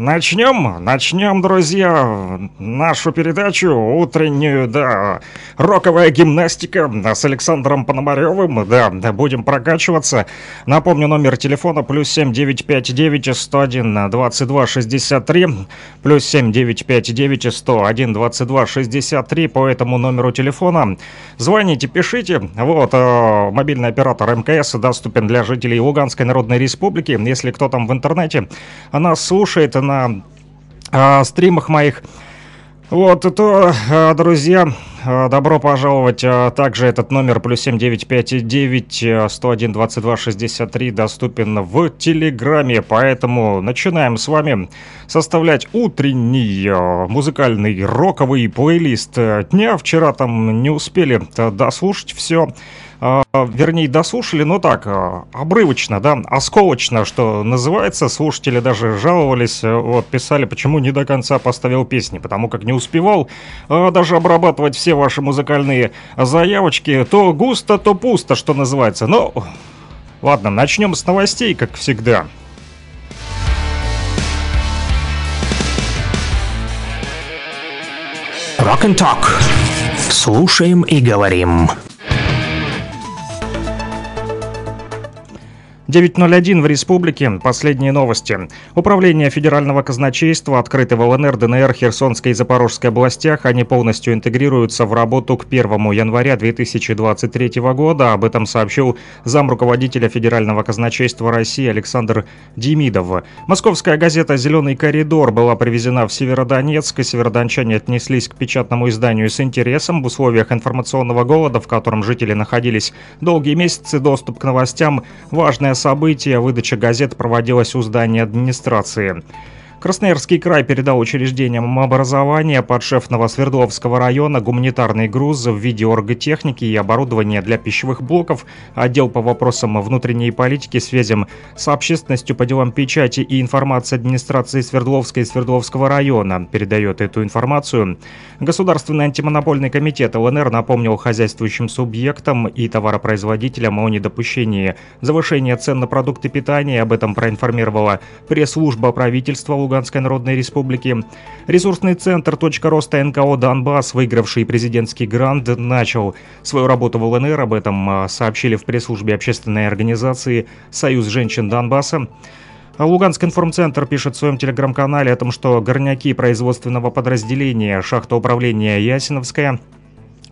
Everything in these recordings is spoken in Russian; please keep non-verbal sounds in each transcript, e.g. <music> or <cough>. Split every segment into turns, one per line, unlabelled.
Начнем, начнем, друзья, нашу передачу утреннюю, да, роковая гимнастика с Александром Пономаревым, да, будем прокачиваться. Напомню, номер телефона плюс семь девять пять девять сто один двадцать два шестьдесят три, плюс семь девять пять девять сто один двадцать два шестьдесят три по этому номеру телефона. Звоните, пишите, вот, э, мобильный оператор МКС доступен для жителей Луганской Народной Республики, если кто там в интернете нас слушает, на э, стримах моих. Вот, то, э, друзья, э, добро пожаловать. Э, также этот номер плюс 7959 101 22 63 доступен в Телеграме. Поэтому начинаем с вами составлять утренний музыкальный роковый плейлист дня. Вчера там не успели дослушать все. А, вернее, дослушали, но так, а, обрывочно, да, осколочно, что называется. Слушатели даже жаловались, э, вот, писали, почему не до конца поставил песни, потому как не успевал а, даже обрабатывать все ваши музыкальные заявочки. То густо, то пусто, что называется. Но, ладно, начнем с новостей, как всегда.
Rock and Talk. Слушаем и говорим.
9.01 в республике. Последние новости. Управление Федерального казначейства открыты в ЛНР, ДНР, Херсонской и Запорожской областях. Они полностью интегрируются в работу к 1 января 2023 года. Об этом сообщил зам руководителя Федерального казначейства России Александр Демидов. Московская газета «Зеленый коридор» была привезена в Северодонецк, и северодончане отнеслись к печатному изданию с интересом в условиях информационного голода, в котором жители находились долгие месяцы. Доступ к новостям – важная события выдача газет проводилась у здания администрации. Красноярский край передал учреждениям образования подшефного Свердловского района гуманитарный груз в виде орготехники и оборудования для пищевых блоков, отдел по вопросам внутренней политики, связям с общественностью по делам печати и информации администрации Свердловской и Свердловского района передает эту информацию. Государственный антимонопольный комитет ЛНР напомнил хозяйствующим субъектам и товаропроизводителям о недопущении завышения цен на продукты питания. Об этом проинформировала пресс-служба правительства Луганской Народной Республики. Ресурсный центр «Точка роста НКО Донбасс», выигравший президентский грант, начал свою работу в ЛНР. Об этом а, сообщили в пресс-службе общественной организации «Союз женщин Донбасса». Луганск информцентр пишет в своем телеграм-канале о том, что горняки производственного подразделения шахта управления Ясиновская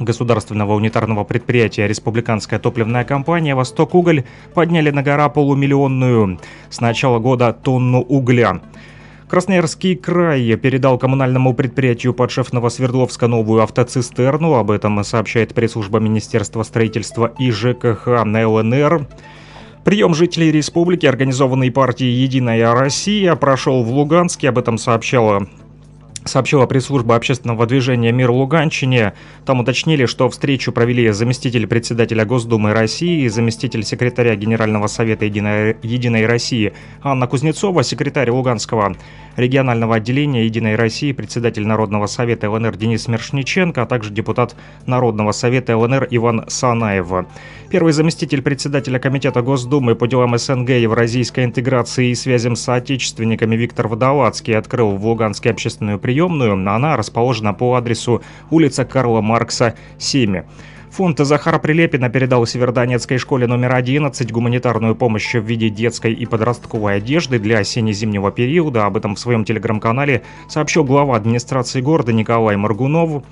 государственного унитарного предприятия «Республиканская топливная компания «Восток Уголь» подняли на гора полумиллионную с начала года тонну угля. Красноярский край передал коммунальному предприятию подшефного Свердловска новую автоцистерну. Об этом сообщает пресс-служба Министерства строительства и ЖКХ на ЛНР. Прием жителей республики, организованный партией «Единая Россия», прошел в Луганске. Об этом сообщала сообщила пресс-служба общественного движения «Мир Луганщине». Там уточнили, что встречу провели заместитель председателя Госдумы России, заместитель секретаря Генерального совета «Единой, Единой России» Анна Кузнецова, секретарь Луганского регионального отделения «Единой России», председатель Народного совета ЛНР Денис Мершниченко, а также депутат Народного совета ЛНР Иван Санаев. Первый заместитель председателя Комитета Госдумы по делам СНГ, евразийской интеграции и связям с соотечественниками Виктор Водолацкий открыл в Луганске общественную приемную. Она расположена по адресу улица Карла Маркса, 7. Фонд Захара Прилепина передал Северодонецкой школе номер 11 гуманитарную помощь в виде детской и подростковой одежды для осенне-зимнего периода. Об этом в своем телеграм-канале сообщил глава администрации города Николай Маргунов.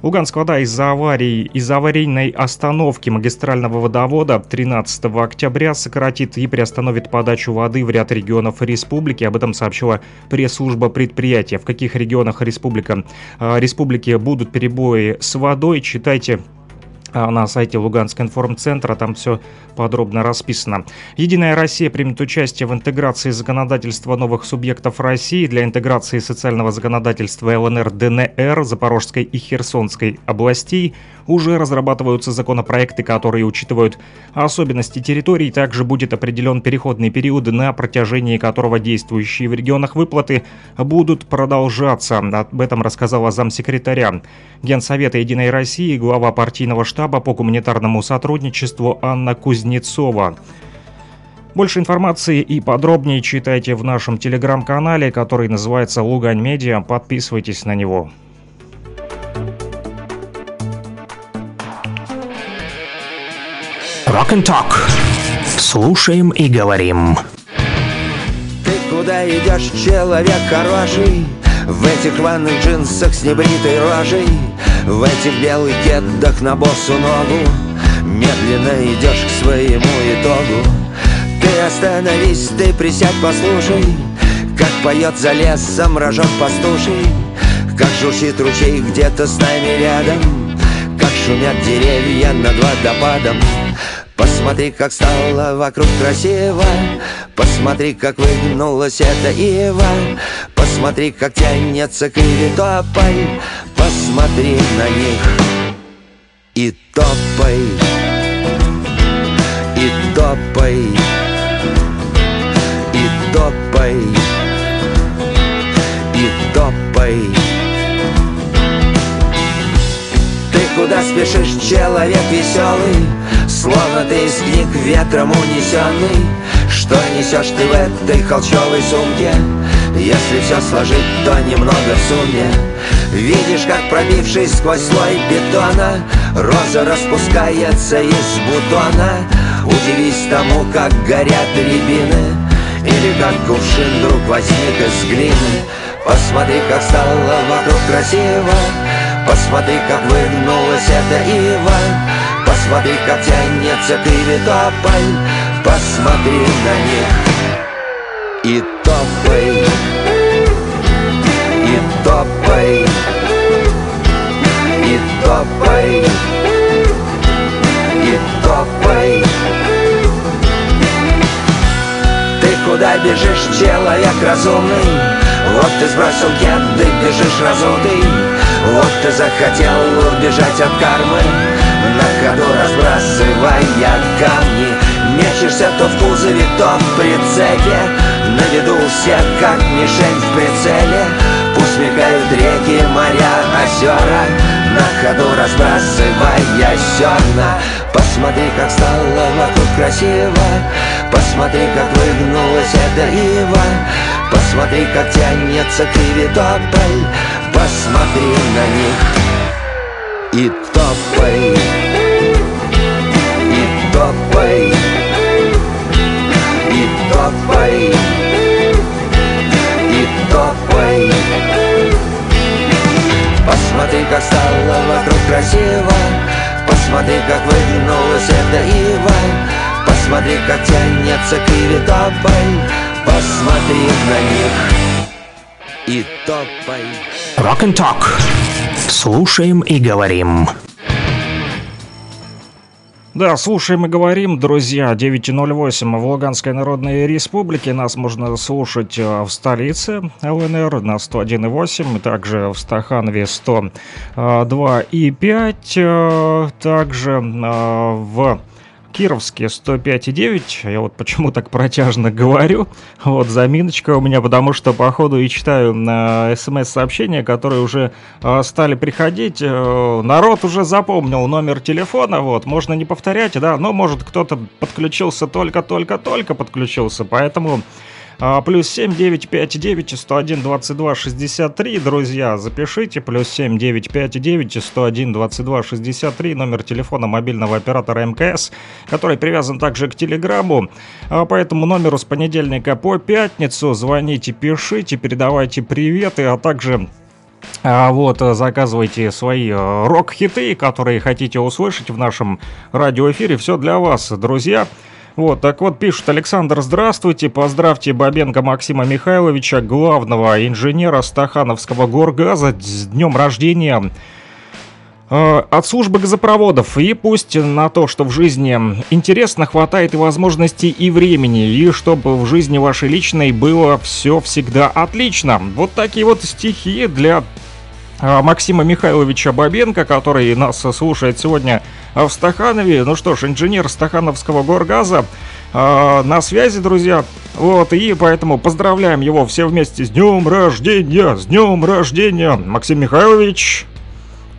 Луганск вода из-за аварии, из-за аварийной остановки магистрального водовода 13 октября сократит и приостановит подачу воды в ряд регионов республики. Об этом сообщила пресс-служба предприятия. В каких регионах республика, э, республики будут перебои с водой, читайте а, на сайте Луганского информцентра, там все подробно расписано. Единая Россия примет участие в интеграции законодательства новых субъектов России для интеграции социального законодательства ЛНР, ДНР, Запорожской и Херсонской областей. Уже разрабатываются законопроекты, которые учитывают особенности территорий. Также будет определен переходный период, на протяжении которого действующие в регионах выплаты будут продолжаться. Об этом рассказала замсекретаря Генсовета Единой России, глава партийного штаба по гуманитарному сотрудничеству Анна Кузнецова. Больше информации и подробнее читайте в нашем телеграм-канале, который называется Лугань Медиа. Подписывайтесь на него.
Rock and Talk. Слушаем и говорим.
Ты куда идешь, человек хороший? В этих рваных джинсах с небритой рожей. В этих белых кедах на босу ногу. Медленно идешь к своему итогу. Ты остановись, ты присядь, послушай. Как поет за лесом рожок пастуший. Как журчит ручей где-то с нами рядом. Как шумят деревья над водопадом Посмотри, как стало вокруг красиво. Посмотри, как выгнулась эта ива. Посмотри, как тянется кривитополь Посмотри на них и топай. И топай. И топай. И топай куда спешишь, человек веселый. Словно ты из книг ветром унесенный. Что несешь ты в этой холчевой сумке? Если все сложить, то немного в сумме. Видишь, как пробившись сквозь слой бетона Роза распускается из бутона. Удивись тому, как горят рябины. Или как кувшин вдруг возник из глины. Посмотри, как стало вокруг красиво Посмотри, как выгнулась эта ива Посмотри, как тянется кривитополь Посмотри на них. И топай. И топай. И топай. И топай. Ты куда бежишь, человек разумный? Вот ты сбросил кеды, бежишь разутый Вот ты захотел убежать от кармы. На ходу разбрасывая камни. Мечешься то в кузове, то в прицепе На виду у всех, как мишень в прицеле. Пусть мигают реки, моря, озера. На ходу разбрасывая зерна Посмотри, как стало вокруг красиво. Посмотри, как выгнулась эта ива Посмотри, как тянется кривитополь Посмотри на них И топай. И топай. И топай. И топай. Посмотри, как стало вокруг красиво Посмотри, как выгнулась эта ива Посмотри, как тянется кривитополь Посмотри на них и топай
Rock and Talk. Слушаем и говорим.
Да, слушаем и говорим, друзья, 9.08 в Луганской Народной Республике. Нас можно слушать э, в столице ЛНР на 101.8, также в Стаханове 102.5, э, также э, в Кировске 105,9. Я вот почему так протяжно говорю. Вот заминочка у меня, потому что по ходу и читаю на смс-сообщения, которые уже э, стали приходить. Э, народ уже запомнил номер телефона, вот. Можно не повторять, да, но может кто-то подключился только-только-только подключился, поэтому... А, плюс 7 959 101 22 63, друзья, запишите, плюс 7 959 101 22 63, номер телефона мобильного оператора МКС, который привязан также к Телеграму, а, по этому номеру с понедельника по пятницу звоните, пишите, передавайте приветы, а также а вот, заказывайте свои э, рок-хиты, которые хотите услышать в нашем радиоэфире. Все для вас, друзья. Вот, так вот, пишут, Александр, здравствуйте, поздравьте Бабенко Максима Михайловича, главного инженера Стахановского горгаза с днем рождения. Э, от службы газопроводов. И пусть на то, что в жизни интересно, хватает и возможностей, и времени, и чтобы в жизни вашей личной было все всегда отлично. Вот такие вот стихи для Максима Михайловича Бабенко, который нас слушает сегодня в Стаханове. Ну что ж, инженер Стахановского горгаза э, на связи, друзья. Вот, и поэтому поздравляем его все вместе с днем рождения, с днем рождения, Максим Михайлович.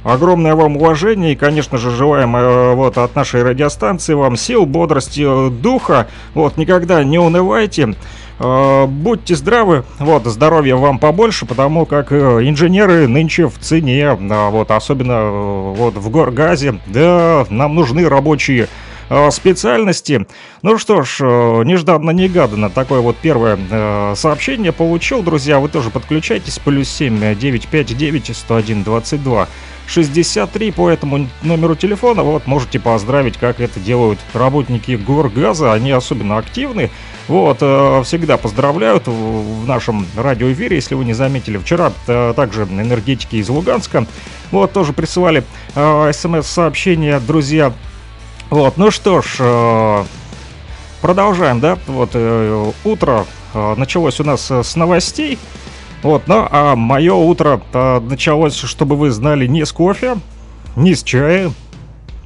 Огромное вам уважение и, конечно же, желаем э, вот от нашей радиостанции вам сил, бодрости, э, духа. Вот, никогда не унывайте. Э, будьте здравы, вот, здоровья вам побольше, потому как инженеры нынче в цене, вот, особенно вот в Горгазе, да, нам нужны рабочие специальности. Ну что ж, нежданно-негаданно такое вот первое э, сообщение получил, друзья. Вы тоже подключайтесь. Плюс 7 959 101 22 63 по этому номеру телефона. Вот, можете поздравить, как это делают работники Горгаза. Они особенно активны. Вот, э, всегда поздравляют в нашем радиоэфире, если вы не заметили. Вчера э, также энергетики из Луганска, вот, тоже присылали э, смс-сообщения, друзья. Вот, ну что ж, продолжаем, да, вот, утро началось у нас с новостей. Вот, ну а мое утро а, началось, чтобы вы знали, не с кофе, не с чая.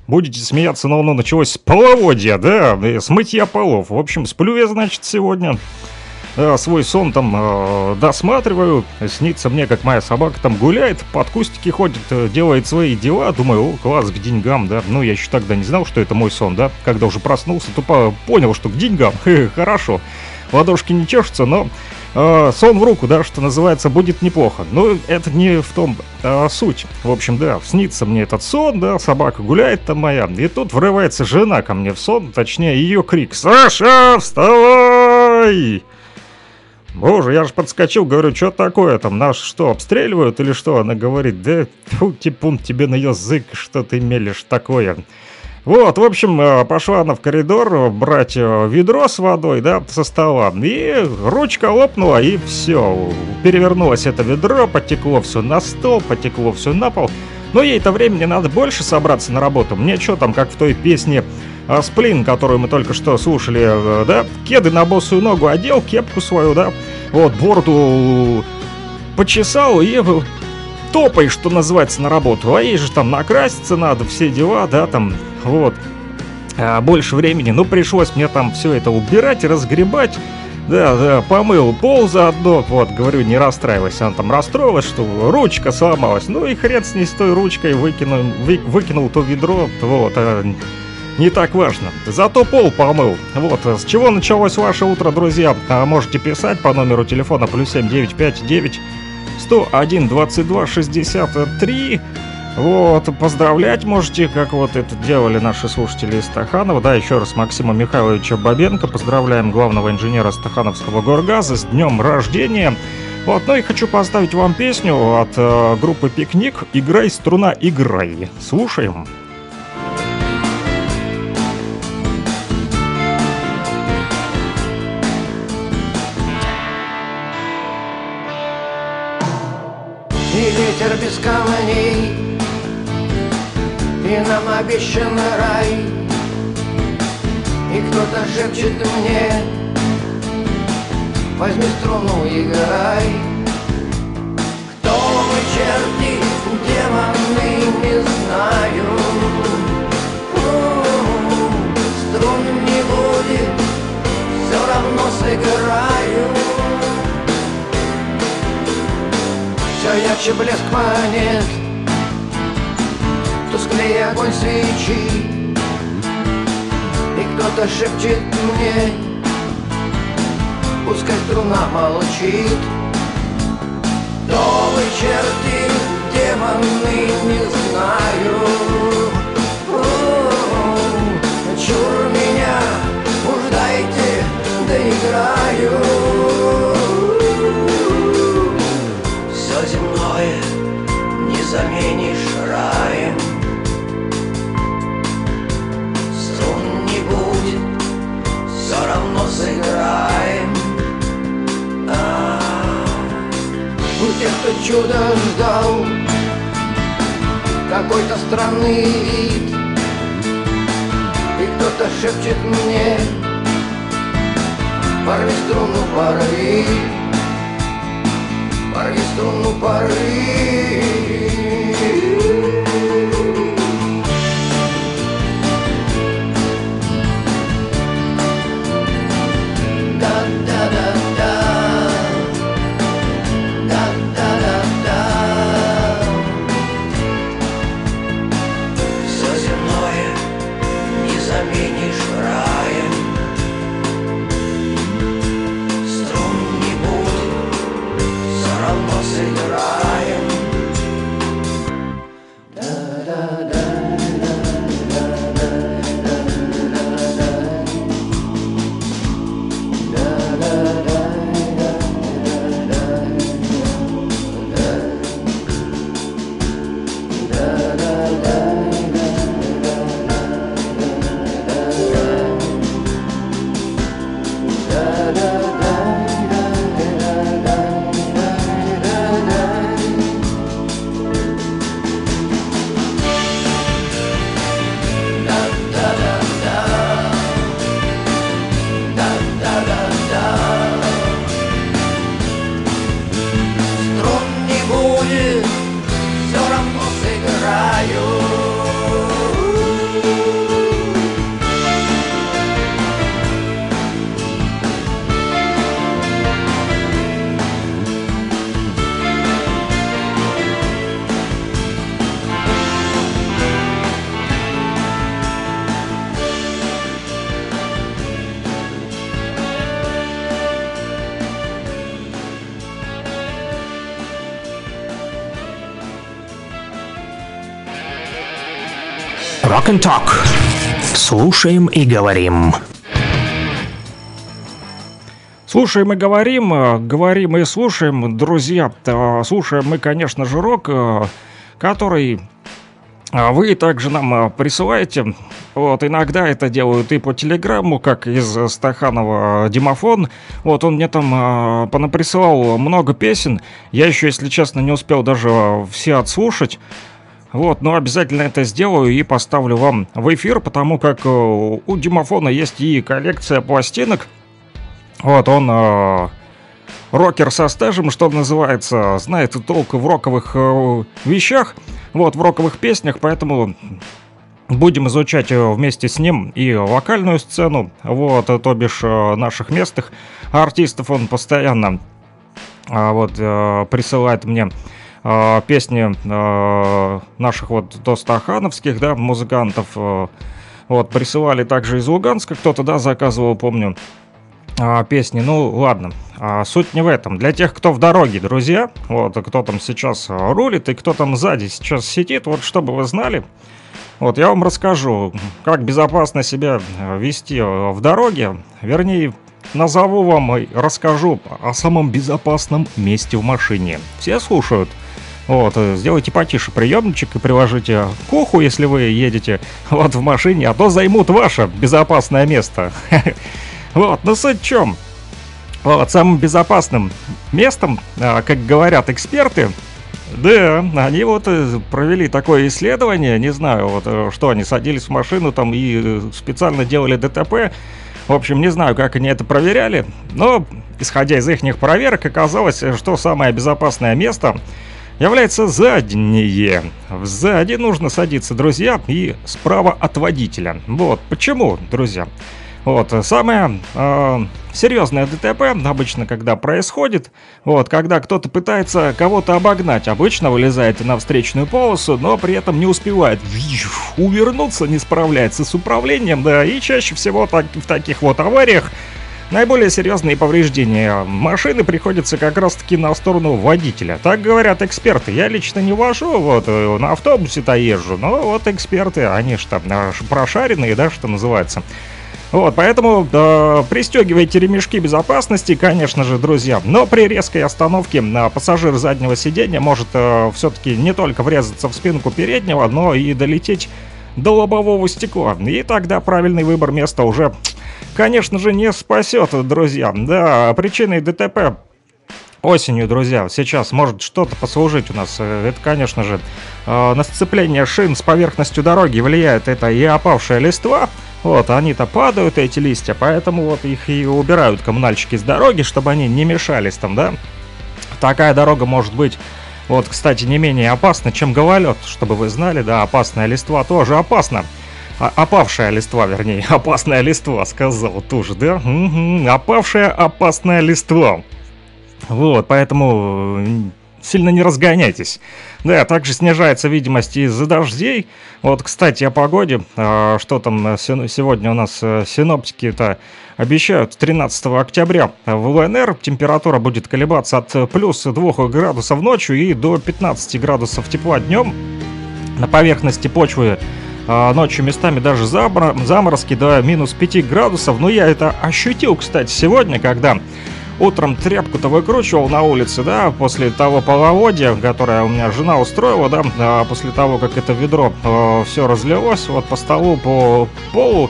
Будете смеяться, но оно началось с половодья, да, с мытья полов. В общем, сплю я, значит, сегодня. А, свой сон там э, досматриваю. Снится мне, как моя собака там гуляет, под кустики ходит, э, делает свои дела. Думаю, о, класс, к деньгам, да. Ну, я еще тогда не знал, что это мой сон, да. Когда уже проснулся, то понял, что к деньгам. <laughs> Хорошо. Ладошки не чешутся, но э, сон в руку, да, что называется, будет неплохо. Но это не в том э, суть. В общем, да, снится мне этот сон, да, собака гуляет там моя. И тут врывается жена ко мне в сон, точнее ее крик. «Саша, вставай!» Боже, я же подскочил, говорю, что такое там, нас что, обстреливают или что? Она говорит, да, фу, типун тебе на язык, что ты мелешь такое. Вот, в общем, э, пошла она в коридор брать э, ведро с водой, да, со стола. И ручка лопнула, и все. Перевернулось это ведро, потекло все на стол, потекло все на пол. Но ей-то времени надо больше собраться на работу. Мне что там, как в той песне э, Сплин, которую мы только что слушали, да, кеды на босую ногу одел, кепку свою, да, вот, бороду почесал и топай, что называется, на работу. А ей же там накраситься надо, все дела, да, там вот. А больше времени, ну, пришлось мне там все это убирать, разгребать. Да, да, помыл пол заодно, вот, говорю, не расстраивайся, она там расстроилась, что ручка сломалась, ну и хрен с ней с той ручкой выкинул, вы, выкинул то ведро, вот, а, не так важно. Зато пол помыл. Вот, с чего началось ваше утро, друзья? А можете писать по номеру телефона плюс 7959 101 22 63 вот, поздравлять можете, как вот это делали наши слушатели из Стаханова. Да, еще раз Максима Михайловича Бабенко. Поздравляем главного инженера Стахановского горгаза с днем рождения. Вот, ну и хочу поставить вам песню от э, группы «Пикник» «Играй, струна, играй». Слушаем.
И камней и нам обещан рай. И кто-то шепчет мне Возьми струну, играй Кто мы, черти, демоны, не знаю Струн не будет, все равно сыграю ярче блеск монет тусклее огонь свечи И кто-то шепчет мне Пускай струна молчит То вы черти, демоны, не знаю Чур меня, не заменишь раем равно сыграем. А. -а -а. У тех, кто чудо ждал какой-то странный вид. И кто-то шепчет мне Порви струну, порви Порви струну, порви
Rock and Talk. Слушаем и говорим.
Слушаем и говорим, э, говорим и слушаем, друзья. Э, слушаем мы, конечно же, рок, э, который вы также нам присылаете. Вот, иногда это делают и по телеграмму, как из Стаханова Димофон. Вот, он мне там понаприсылал много песен. Я еще, если честно, не успел даже все отслушать. Вот, но обязательно это сделаю и поставлю вам в эфир, потому как э, у Димофона есть и коллекция пластинок. Вот, он э, рокер со стажем, что называется, знает толк в роковых э, вещах, вот, в роковых песнях, поэтому будем изучать э, вместе с ним и вокальную сцену, вот, то бишь э, наших местных артистов он постоянно вот присылает мне э, песни э, наших вот достахановских, да, музыкантов. Э, вот, присылали также из Луганска, кто-то, да, заказывал, помню, э, песни. Ну, ладно, э, суть не в этом. Для тех, кто в дороге, друзья, вот, кто там сейчас рулит и кто там сзади сейчас сидит, вот, чтобы вы знали, вот, я вам расскажу, как безопасно себя вести в дороге, вернее, назову вам и расскажу о самом безопасном месте в машине. Все слушают? Вот, э, сделайте потише приемничек и приложите к уху, если вы едете вот в машине, а то займут ваше безопасное место. <laughs> Вот, ну суть в чем? Вот, самым безопасным местом, а, как говорят эксперты, да, они вот э, провели такое исследование, не знаю, вот э, что они садились в машину там и специально делали ДТП. В общем, не знаю, как они это проверяли, но исходя из их проверок, оказалось, что самое безопасное место является заднее. Сзади нужно садиться, друзья, и справа от водителя. Вот, почему, друзья? Вот, самое э, серьезное ДТП обычно, когда происходит, вот, когда кто-то пытается кого-то обогнать, обычно вылезает на встречную полосу, но при этом не успевает увернуться, не справляется с управлением, да, и чаще всего так, в таких вот авариях Наиболее серьезные повреждения машины приходятся как раз-таки на сторону водителя. Так говорят эксперты. Я лично не вожу, вот, э, на автобусе-то езжу, но вот эксперты, они же там э, прошаренные, да, что называется. Вот, поэтому э, пристегивайте ремешки безопасности, конечно же, друзья. Но при резкой остановке э, пассажир заднего сиденья может э, все-таки не только врезаться в спинку переднего, но и долететь до лобового стекла. И тогда правильный выбор места уже конечно же, не спасет, друзья. Да, причиной ДТП осенью, друзья, сейчас может что-то послужить у нас. Это, конечно же, э, на сцепление шин с поверхностью дороги влияет это и опавшая листва, вот, они-то падают, эти листья, поэтому вот их и убирают коммунальщики с дороги, чтобы они не мешались там, да. Такая дорога может быть, вот, кстати, не менее опасна, чем гололед, чтобы вы знали, да, опасная листва тоже опасна. А, опавшая листва, вернее, <laughs> опасная листва, сказал тоже, да? Угу, опавшая опасная листва. Вот, поэтому э, сильно не разгоняйтесь. Да, также снижается видимость из-за дождей. Вот, кстати, о погоде. А, что там э, сегодня у нас э, синоптики-то обещают 13 октября в ЛНР температура будет колебаться от плюс 2 градусов ночью и до 15 градусов тепла днем. На поверхности почвы а, ночью местами даже заморозки до минус 5 градусов. Но я это ощутил, кстати, сегодня, когда утром тряпку-то выкручивал на улице, да, после того половодья, которое у меня жена устроила, да, а после того, как это ведро э, все разлилось, вот по столу, по полу,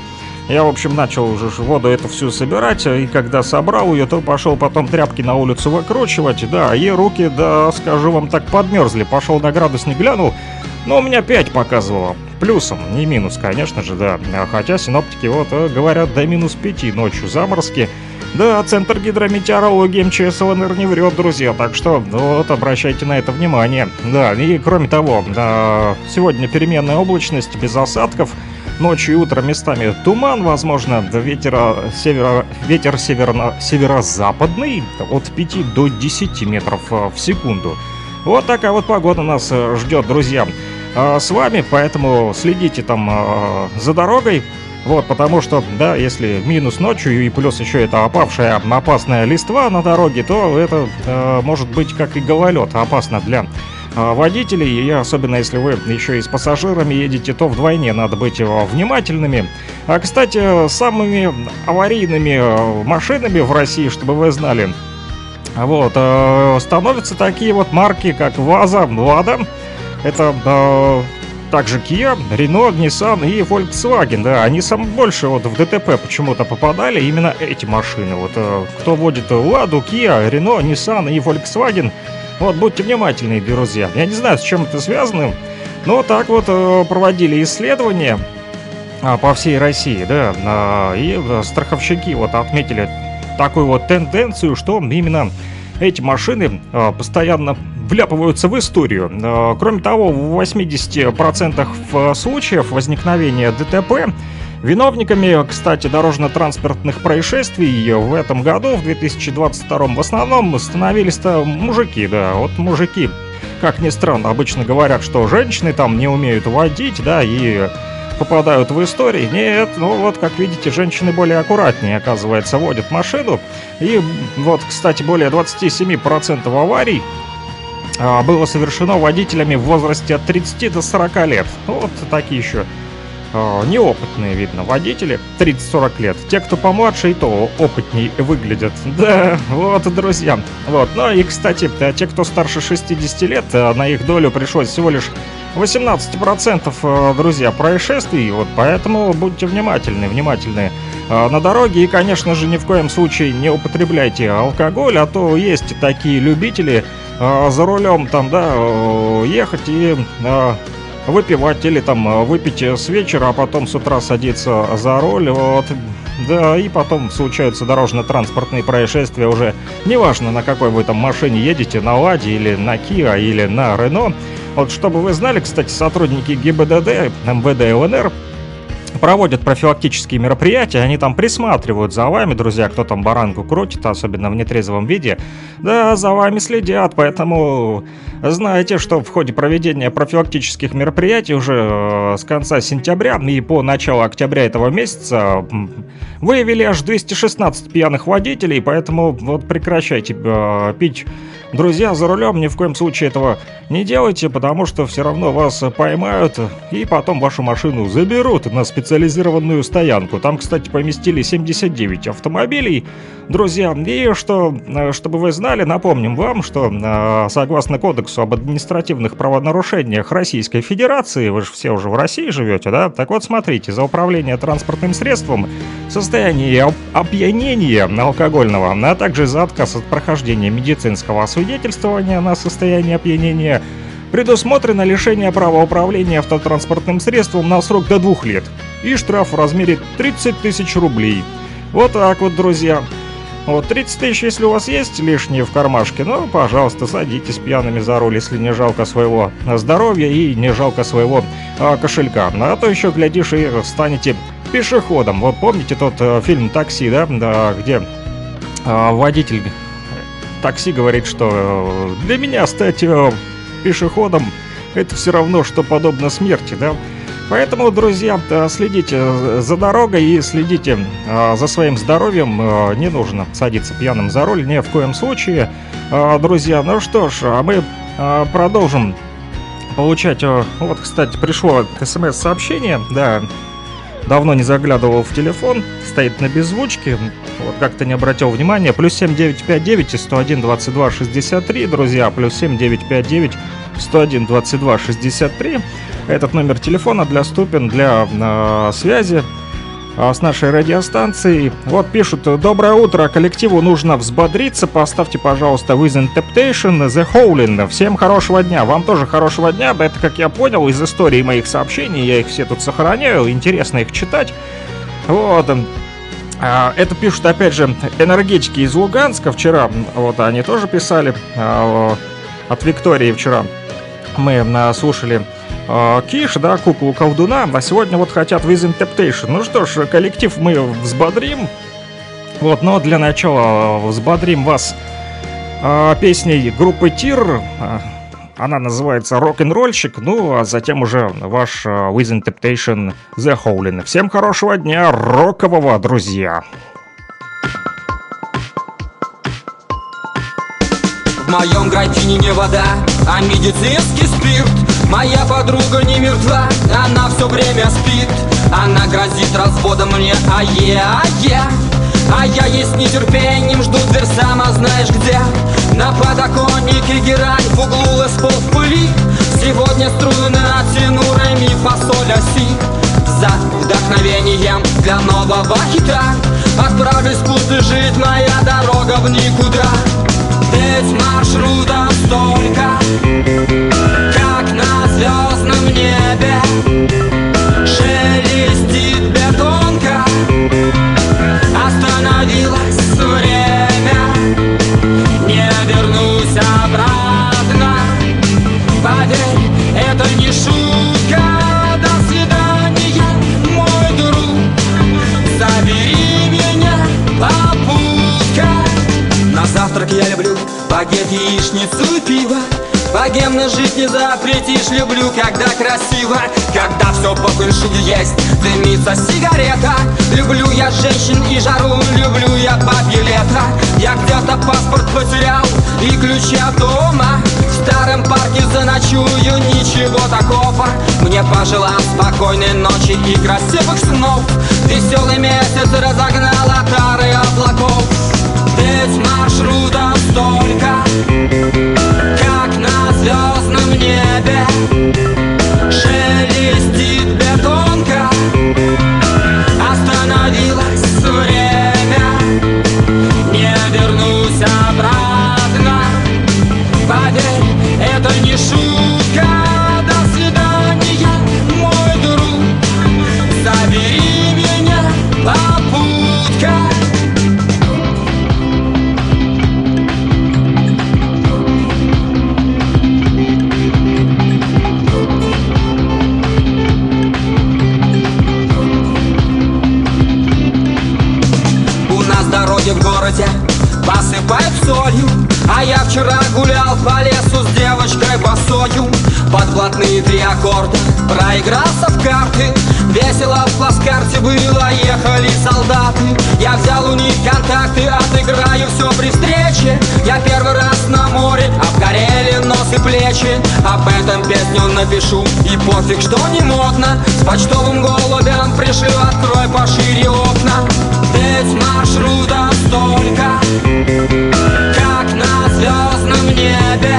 я, в общем, начал уже воду эту всю собирать, и когда собрал ее, то пошел потом тряпки на улицу выкручивать, да, и руки, да, скажу вам, так подмерзли. Пошел на градусник глянул, но у меня 5 показывало. Плюсом, не минус, конечно же, да. Хотя синоптики вот э, говорят до минус 5 ночью заморозки. Да, Центр гидрометеорологии МЧС ЛНР не врет, друзья, так что вот обращайте на это внимание. Да, и кроме того, да, сегодня переменная облачность без осадков, ночью и утром местами туман, возможно, ветер, северо, ветер северно, северо-западный от 5 до 10 метров э, в секунду. Вот такая вот погода нас э, ждет, друзья. А с вами, поэтому следите там э, за дорогой, вот, потому что, да, если минус ночью и плюс еще это опавшая опасная листва на дороге, то это э, может быть как и гололед, опасно для э, водителей, и особенно если вы еще и с пассажирами едете, то вдвойне надо быть э, внимательными. А, кстати, самыми аварийными э, машинами в России, чтобы вы знали, вот, э, становятся такие вот марки, как ВАЗа, Лада, это э, также Kia, Renault, Nissan и Volkswagen, да, они самые больше вот в ДТП почему-то попадали именно эти машины. Вот э, кто водит Ладу, Kia, Renault, Nissan и Volkswagen, вот будьте внимательны, друзья. Я не знаю, с чем это связано, но так вот э, проводили исследования а, по всей России, да, и э, страховщики вот отметили такую вот тенденцию, что именно эти машины постоянно вляпываются в историю. Э, кроме того, в 80% случаев возникновения ДТП Виновниками, кстати, дорожно-транспортных происшествий в этом году, в 2022 в основном становились-то мужики, да, вот мужики. Как ни странно, обычно говорят, что женщины там не умеют водить, да, и попадают в истории. Нет, ну вот, как видите, женщины более аккуратнее, оказывается, водят машину. И вот, кстати, более 27% аварий было совершено водителями в возрасте от 30 до 40 лет. Вот такие еще а, неопытные, видно, водители 30-40 лет. Те, кто помладше, и то опытней выглядят. <laughs> Да, вот, друзья. Вот, ну и, кстати, те, кто старше 60 лет, а, на их долю пришлось всего лишь 18%, друзья, происшествий. Вот поэтому будьте внимательны, внимательны на дороге. И, конечно же, ни в коем случае не употребляйте алкоголь, а то есть такие любители а, за рулем там, да, ехать и а, выпивать или там выпить с вечера, а потом с утра садиться за руль, вот, да, и потом случаются дорожно-транспортные происшествия уже, неважно на какой вы там машине едете, на Ладе или на Kia или на Рено. Вот чтобы вы знали, кстати, сотрудники ГИБДД, МВД ЛНР проводят профилактические мероприятия, они там присматривают за вами, друзья, кто там баранку крутит, особенно в нетрезвом виде. Да, за вами следят, поэтому знаете, что в ходе проведения профилактических мероприятий уже э, с конца сентября и по началу октября этого месяца выявили аж 216 пьяных водителей, поэтому вот прекращайте э, пить Друзья, за рулем ни в коем случае этого не делайте, потому что все равно вас поймают и потом вашу машину заберут на специальность специализированную стоянку. Там, кстати, поместили 79 автомобилей. Друзья, и что, э, чтобы вы знали, напомним вам, что э, согласно Кодексу об административных правонарушениях Российской Федерации, вы же все уже в России живете, да? Так вот, смотрите, за управление транспортным средством в состоянии опьянения алкогольного, а также за отказ от прохождения медицинского освидетельствования на состояние опьянения предусмотрено лишение права управления автотранспортным средством на срок до двух лет и штраф в размере 30 тысяч рублей. Вот так вот, друзья. Вот 30 тысяч, если у вас есть лишние в кармашке, ну, пожалуйста, садитесь пьяными за руль, если не жалко своего здоровья и не жалко своего а, кошелька. А то еще, глядишь, и станете пешеходом. Вот помните тот а, фильм «Такси», да, да где а, водитель такси говорит, что э, для меня стать э, пешеходом это все равно, что подобно смерти, да? Поэтому, друзья, следите за дорогой и следите а, за своим здоровьем. А, не нужно садиться пьяным за руль, ни в коем случае. А, друзья, ну что ж, а мы продолжим получать... Вот, кстати, пришло смс-сообщение, да, давно не заглядывал в телефон, стоит на беззвучке, вот как-то не обратил внимания. Плюс 7959 101 22 63, друзья, плюс 7959 101 22 63. Этот номер телефона доступен для э, связи э, с нашей радиостанцией. Вот пишут, доброе утро, коллективу нужно взбодриться, поставьте, пожалуйста, Within Temptation, The Howling. Всем хорошего дня, вам тоже хорошего дня, это, как я понял, из истории моих сообщений, я их все тут сохраняю, интересно их читать. Вот, а, это пишут, опять же, энергетики из Луганска вчера, вот они тоже писали, а, от Виктории вчера. Мы слушали э, Киш, да, куклу колдуна, а сегодня вот хотят With Temptation. Ну что ж, коллектив мы взбодрим. Вот, но для начала взбодрим вас э, песней группы Тир. Она называется «Рок-н-ролльщик», ну, а затем уже ваш With Temptation The Howling. Всем хорошего дня, рокового, друзья!
В моем графине не вода, а медицинский спирт Моя подруга не мертва, она все время спит. Она грозит разводом мне, а я, а я а я ей с нетерпением жду дверь сама знаешь где. На подоконнике герань, в углу лэспол в пыли. Сегодня струны оттяну ре, ми, фасоль, оси. За вдохновением для нового хита Отправлюсь в путь жить, моя дорога в никуда. Ведь маршрутов столько звездном небе когда красиво Когда все по фэншую есть. Дымится сигарета Люблю я женщин и жару Люблю я бабье лето Я где-то паспорт потерял И ключи от дома. В старом парке заночую Ничего такого. Мне пожелал спокойной ночи И красивых снов. Веселый месяц разогнал отары облаков. Ведь маршрутов столько Как на звездном небе Шелестит бетонка гулял по лесу с девочкой босою. Под блатные три аккорда проигрался в карты. Весело в плацкарте было, ехали солдаты. Я взял у них контакты, отыграю все при встрече. Я первый раз на море, обгорели нос и плечи. Об этом песню напишу, и пофиг, что не модно. С почтовым голубем пришил, открой пошире окна. Ведь маршрута столько небе.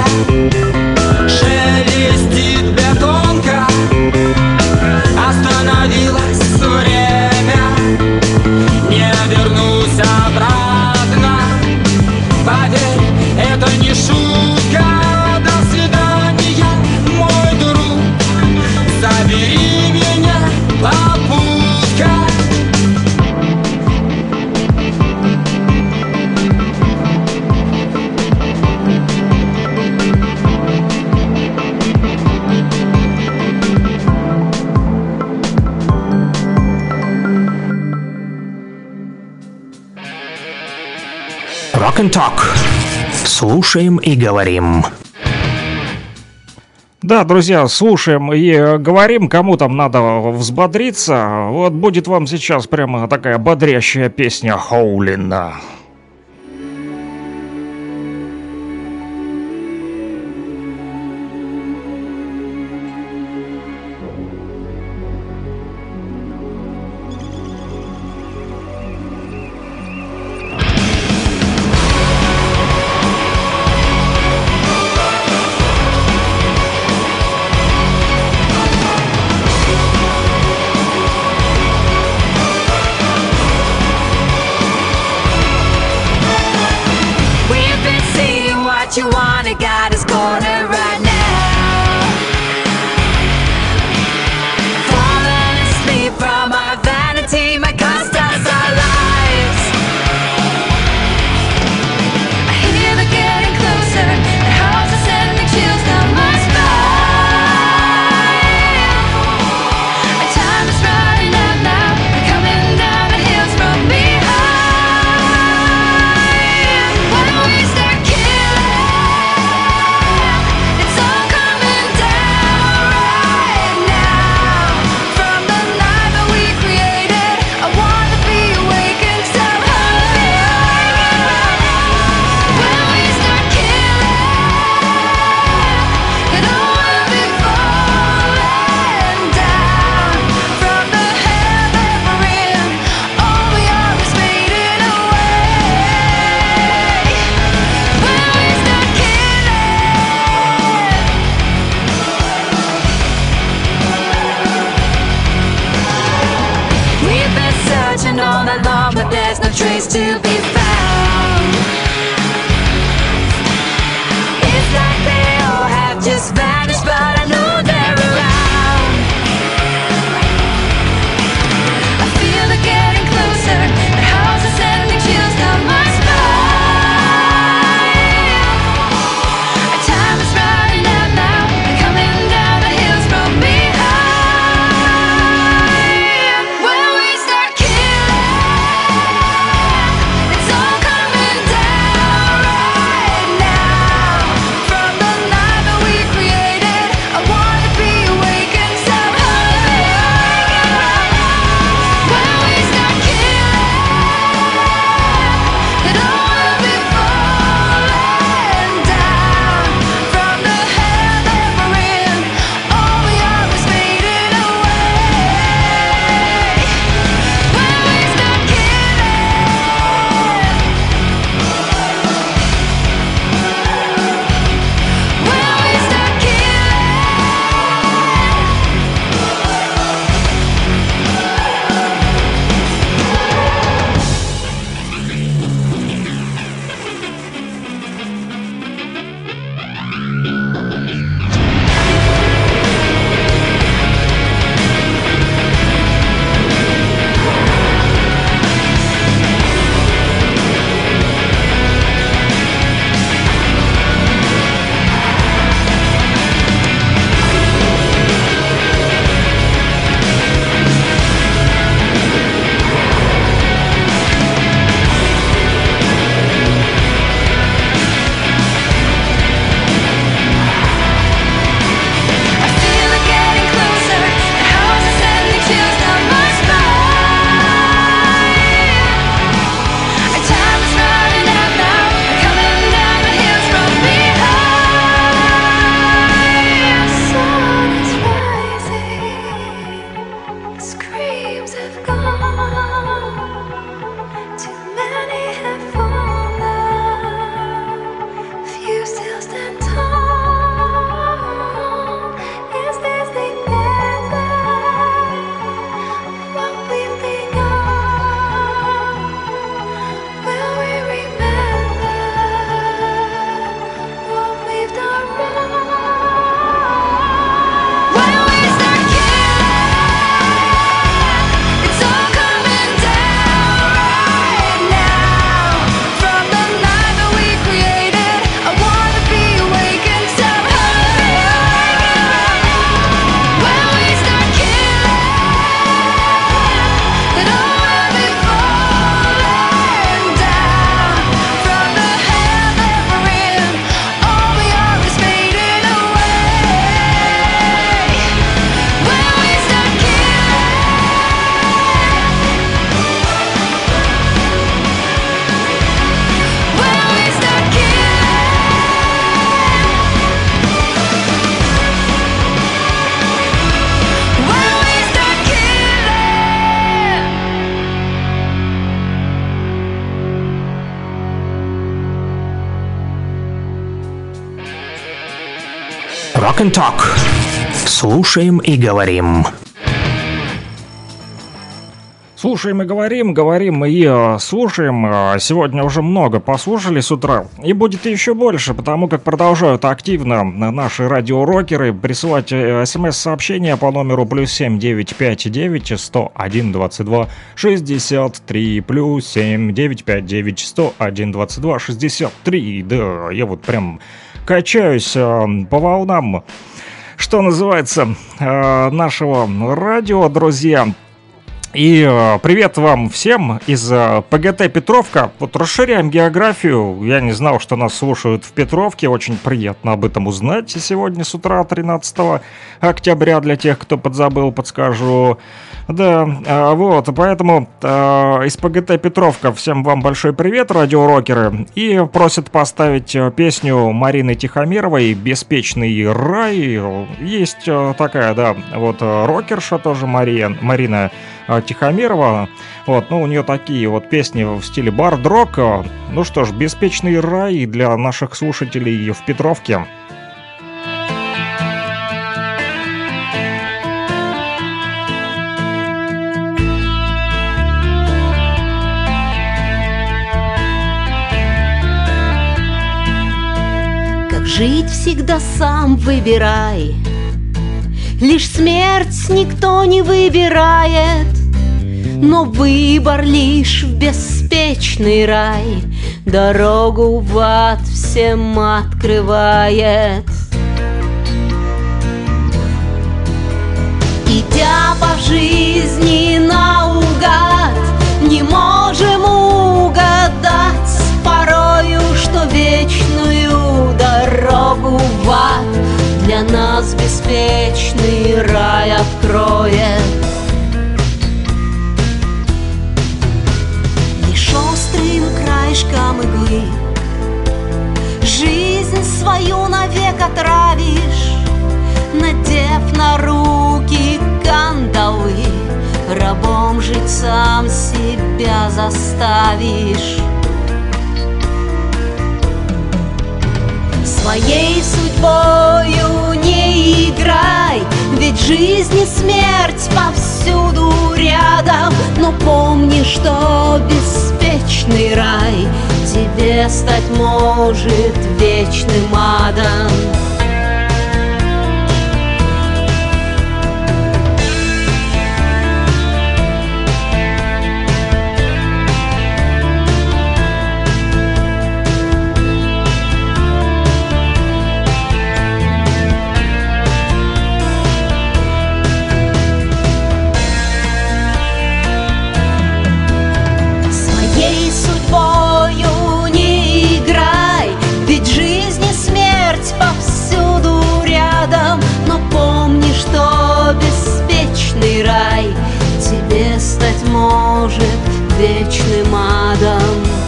Шелестит
бетон Talk. Слушаем и говорим.
Да, друзья, слушаем и э, говорим, кому там надо взбодриться. Вот будет вам сейчас прямо такая бодрящая песня Хоулина.
Rock and Talk. Слушаем и говорим.
Слушаем и говорим, говорим и э, слушаем. Э, Сегодня уже много послушали с утра. И будет еще больше, потому как продолжают активно наши радиорокеры присылать э, смс-сообщения по номеру плюс семь девять пять девять сто один двадцать два шестьдесят три плюс семь девять пять девять сто один двадцать два шестьдесят три. Да, я вот прям качаюсь э, по волнам что называется, э, нашего радио, друзья. И э, привет вам всем из ПГТ Петровка. Вот расширяем географию. Я не знал, что нас слушают в Петровке. Очень приятно об этом узнать сегодня с утра, 13 октября. Для тех, кто подзабыл, подскажу. Да, э, вот, поэтому э, из ПГТ Петровка всем вам большой привет, радиорокеры. И просят поставить э, песню Марины Тихомировой «Беспечный рай». Есть э, такая, да, вот э, рокерша тоже Мария, Марина Тихомирова. Вот, ну, у нее такие вот песни в стиле бард-рок. Ну что ж, «Беспечный рай» для наших слушателей в Петровке.
Жить всегда сам выбирай. Лишь смерть никто не выбирает Но выбор лишь в беспечный рай. Дорогу в ад всем открывает. Идя по жизни наугад Не можем угадать порою, что вечную дорогу в ад. Для нас беспечный рай откроет. Лишь острым краешком иглы Жизнь свою навек отравишь. Надев на руки кандалы Рабом жить сам себя заставишь Своей судьбою не играй Ведь жизнь и смерть повсюду рядом. Но помни, что беспечный рай Тебе стать может вечным адом вечным адом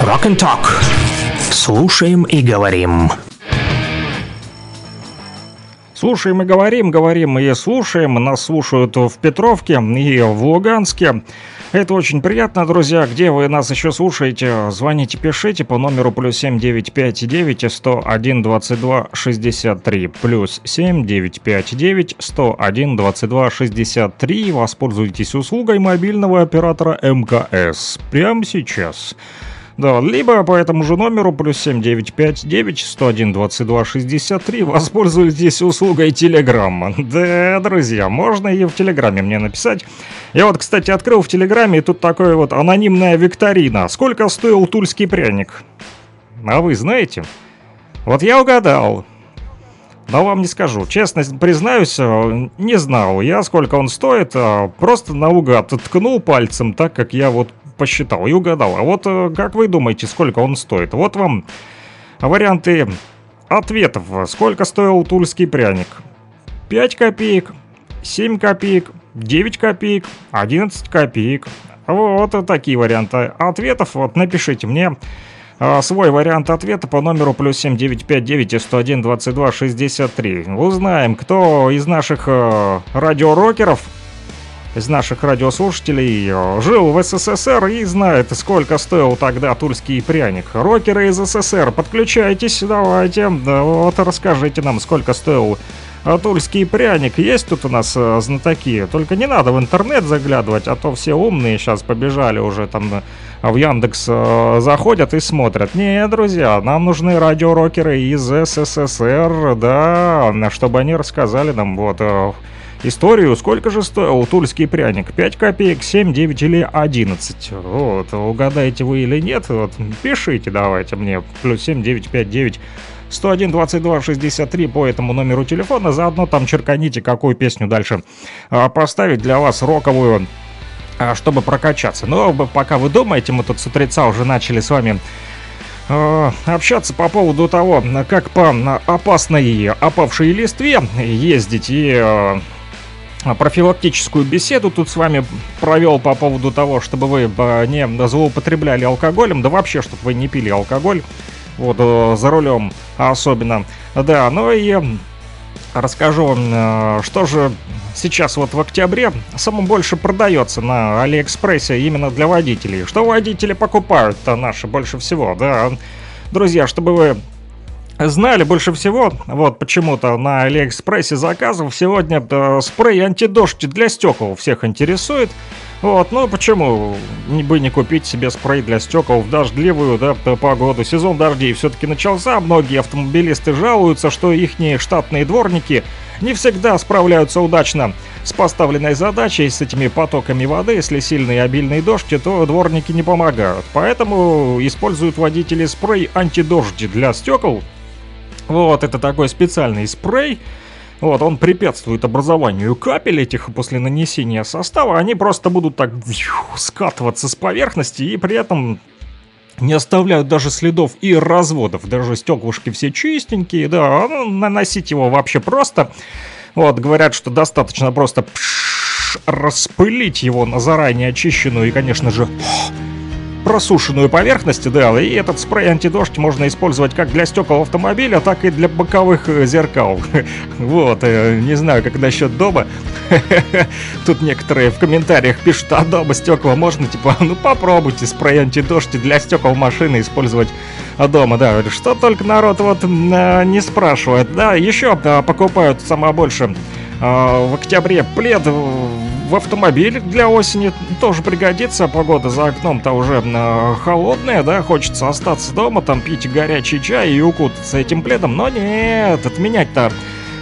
Rock and Talk. Слушаем и говорим.
Слушаем и говорим, говорим и слушаем. Нас слушают в Петровке и в Луганске. Это очень приятно, друзья. Где вы нас еще слушаете? Звоните, пишите по номеру плюс семь девять пять девять сто один двадцать два шестьдесят три плюс семь девять пять девять сто один двадцать два шестьдесят три. Воспользуйтесь услугой мобильного оператора МКС прямо сейчас. Да, либо по этому же номеру плюс 7959 101 22 63 воспользуйтесь услугой Телеграмма. <laughs> Да, друзья, можно и в Телеграме мне написать. Я вот, кстати, открыл в Телеграме, и тут такое вот анонимная викторина. Сколько стоил тульский пряник? А вы знаете? Вот я угадал. Но вам не скажу. Честно признаюсь, э, не знал я, сколько он стоит. а Просто наугад ткнул пальцем, так как я вот посчитал и угадал. А вот э, как вы думаете, сколько он стоит? Вот вам варианты ответов. Сколько стоил тульский пряник? 5 копеек, 7 копеек, 9 копеек, 11 копеек. Вот такие варианты ответов. Вот напишите мне а, свой вариант ответа по номеру плюс 7959 и 101 22 63. Узнаем, кто из наших э, радиорокеров, из наших радиослушателей э, жил в СССР и знает, сколько стоил тогда тульский пряник. Рокеры из СССР, подключайтесь, давайте, да, вот расскажите нам, сколько стоил а тульский пряник. Есть тут у нас э, знатоки. Только не надо в интернет заглядывать, а то все умные сейчас побежали уже там э, в Яндекс э, заходят и смотрят. Не, друзья, нам нужны радиорокеры из СССР, да, чтобы они рассказали нам вот э, историю, сколько же стоил тульский пряник. 5 копеек, 7, 9 или 11. Вот, угадаете вы или нет, вот, пишите давайте мне. Плюс 7, 9, 5, 9. 101 22 63 по этому номеру телефона. Заодно там черканите, какую песню дальше а, поставить для вас роковую, а, чтобы прокачаться. Но пока вы думаете, мы тут с утреца уже начали с вами э, общаться по поводу того, как по опасной опавшей листве ездить и профилактическую беседу тут с вами провел по поводу того, чтобы вы э, не злоупотребляли алкоголем, да вообще, чтобы вы не пили алкоголь, вот, э, за рулем особенно. Да, ну и э, расскажу вам, что же сейчас вот в октябре самым больше продается на Алиэкспрессе именно для водителей. Что водители покупают-то наши больше всего, да. Друзья, чтобы вы знали больше всего, вот почему-то на Алиэкспрессе заказов сегодня э, спрей антидождь для стекол всех интересует. Вот, ну почему бы не купить себе спрей для стекол в дождливую, да, погоду. Сезон дождей все-таки начался, многие автомобилисты жалуются, что их штатные дворники не всегда справляются удачно с поставленной задачей, с этими потоками воды. Если сильный и обильный дождь, то дворники не помогают. Поэтому используют водители спрей антидождь для стекол, вот, это такой специальный спрей. Вот, он препятствует образованию капель этих после нанесения состава. Они просто будут так скатываться с поверхности и при этом не оставляют даже следов и разводов. Даже стеклышки все чистенькие, да, ну, наносить его вообще просто. Вот, говорят, что достаточно просто распылить его на заранее очищенную и, конечно же, просушенную поверхность, да, и этот спрей антидождь можно использовать как для стекол автомобиля, так и для боковых э, зеркал. <laughs> Вот, э, не знаю, как насчет дома. <laughs> Тут некоторые в комментариях пишут, а дома стекла можно, типа, ну попробуйте спрей антидождь для стекол машины использовать дома, да. Что только народ вот а, не спрашивает. Да, еще покупают самое больше в октябре плед в автомобиль для осени тоже пригодится. Погода за окном-то уже э, холодная, да, хочется остаться дома, там пить горячий чай и укутаться этим пледом. Но нет, отменять-то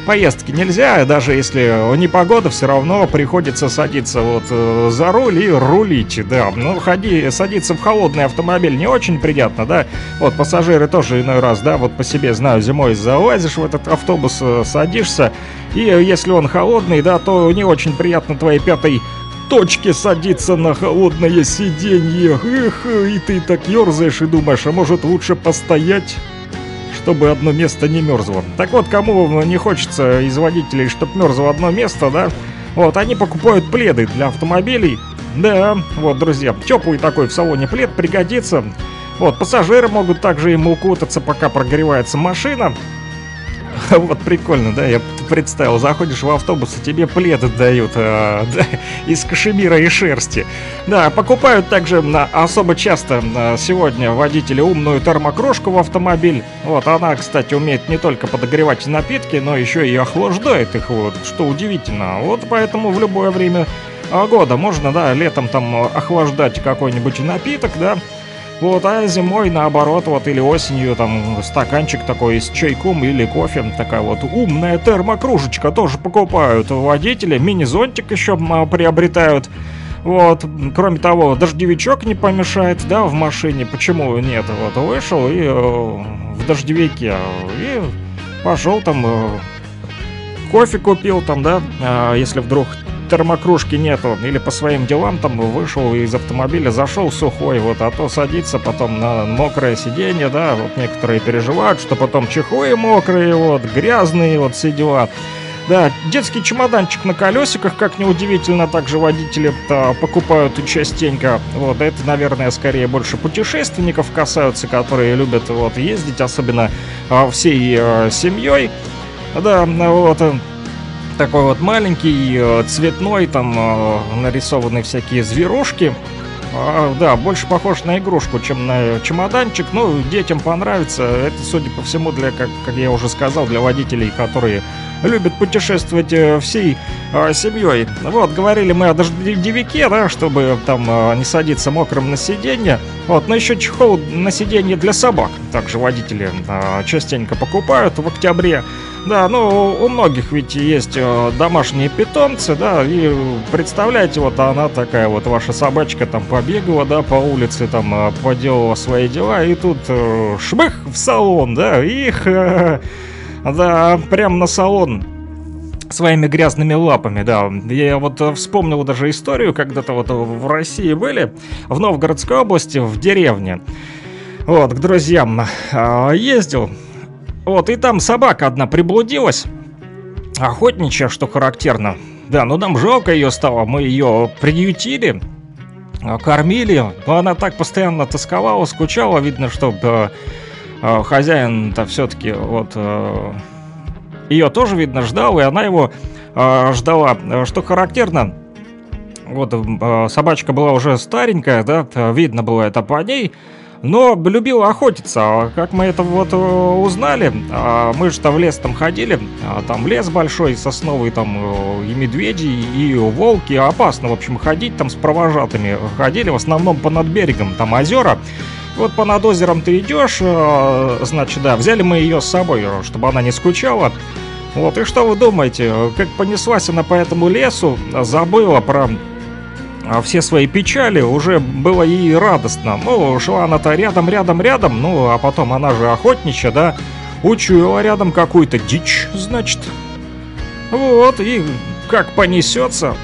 поездки нельзя, даже если не погода, все равно приходится садиться вот э, за руль и рулить, да. Ну, ходи, садиться в холодный автомобиль не очень приятно, да. Вот пассажиры тоже иной раз, да, вот по себе знаю, зимой залазишь в этот автобус, э, садишься, и если он холодный, да, то не очень приятно твоей пятой точке садиться на холодное сиденье. Эх, и ты так ерзаешь и думаешь, а может лучше постоять? Чтобы одно место не мерзло. Так вот, кому не хочется из водителей, чтоб мерзло одно место, да, вот, они покупают пледы для автомобилей. Да, вот, друзья, теплый такой в салоне плед пригодится. Вот, пассажиры могут также им укутаться, пока прогревается машина. <laughs> Вот прикольно, да, я представил, заходишь в автобус, и тебе пледы дают э, <laughs> да, из кашемира и шерсти. Да, покупают также на, особо часто э, сегодня водители умную термокружку в автомобиль. Вот, она, кстати, умеет не только подогревать напитки, но еще и охлаждает их, вот, что удивительно. Вот поэтому в любое время года можно, да, летом там охлаждать какой-нибудь напиток, да, вот, а зимой наоборот, вот или осенью там стаканчик такой с чайком или кофе, такая вот умная термокружечка тоже покупают водители, мини-зонтик еще м, приобретают. Вот, кроме того, дождевичок не помешает, да, в машине, почему нет, вот, вышел и э, в дождевике, и пошел там, э, кофе купил там, да, а, если вдруг термокружки нету, или по своим делам там вышел из автомобиля, зашел сухой, вот, а то садится потом на мокрое сиденье, да, вот некоторые переживают, что потом чехлы мокрые, вот, грязные, вот, все дела. Да, детский чемоданчик на колесиках, как неудивительно, также водители покупают частенько. Вот, это, наверное, скорее больше путешественников касаются, которые любят вот ездить, особенно а, всей а, семьей. Да, вот такой вот маленький, э, цветной, там э, нарисованы всякие зверушки. А, да, больше похож на игрушку, чем на чемоданчик. Ну, детям понравится. Это, судя по всему, для, как, как я уже сказал, для водителей, которые любят путешествовать э, всей э, семьей. Вот, говорили мы о дождевике, да, чтобы там э, не садиться мокрым на сиденье. Вот, но еще чехол на сиденье для собак. Также водители частенько покупают в октябре. Да, ну, у многих ведь есть домашние питомцы, да, и представляете, вот она такая вот, ваша собачка там побегала, да, по улице, там, поделала свои дела, и тут шмых в салон, да, их, <laughs> да, прям на салон своими грязными лапами, да. Я вот э, вспомнил даже историю, когда-то вот в России были, в Новгородской области, в деревне. Вот, к друзьям э, ездил, вот, и там собака одна приблудилась. Охотничья, что характерно. Да, ну нам жалко ее стало. Мы ее приютили, а, кормили. Но она так постоянно тосковала, скучала. Видно, что э, э, хозяин-то все-таки вот... Э, ее тоже, видно, ждал, и она его э, ждала. Что характерно, вот э, собачка была уже старенькая, да, видно было это по ней но любила охотиться. А Как мы это вот узнали, а, мы же там в лес там ходили, а там лес большой, сосновый, там и медведи, и волки, опасно, в общем, ходить там с провожатыми. Ходили в основном по над берегом, там озера. Вот по над озером ты идешь, э, значит, да, взяли мы ее с собой, чтобы она не скучала. Вот, и что вы думаете, как понеслась она по этому лесу, забыла про а все свои печали, уже было ей радостно. Ну, шла она-то рядом, рядом, рядом, ну, а потом она же охотничья, да, учуяла рядом какую-то дичь, значит. Вот, и как понесется.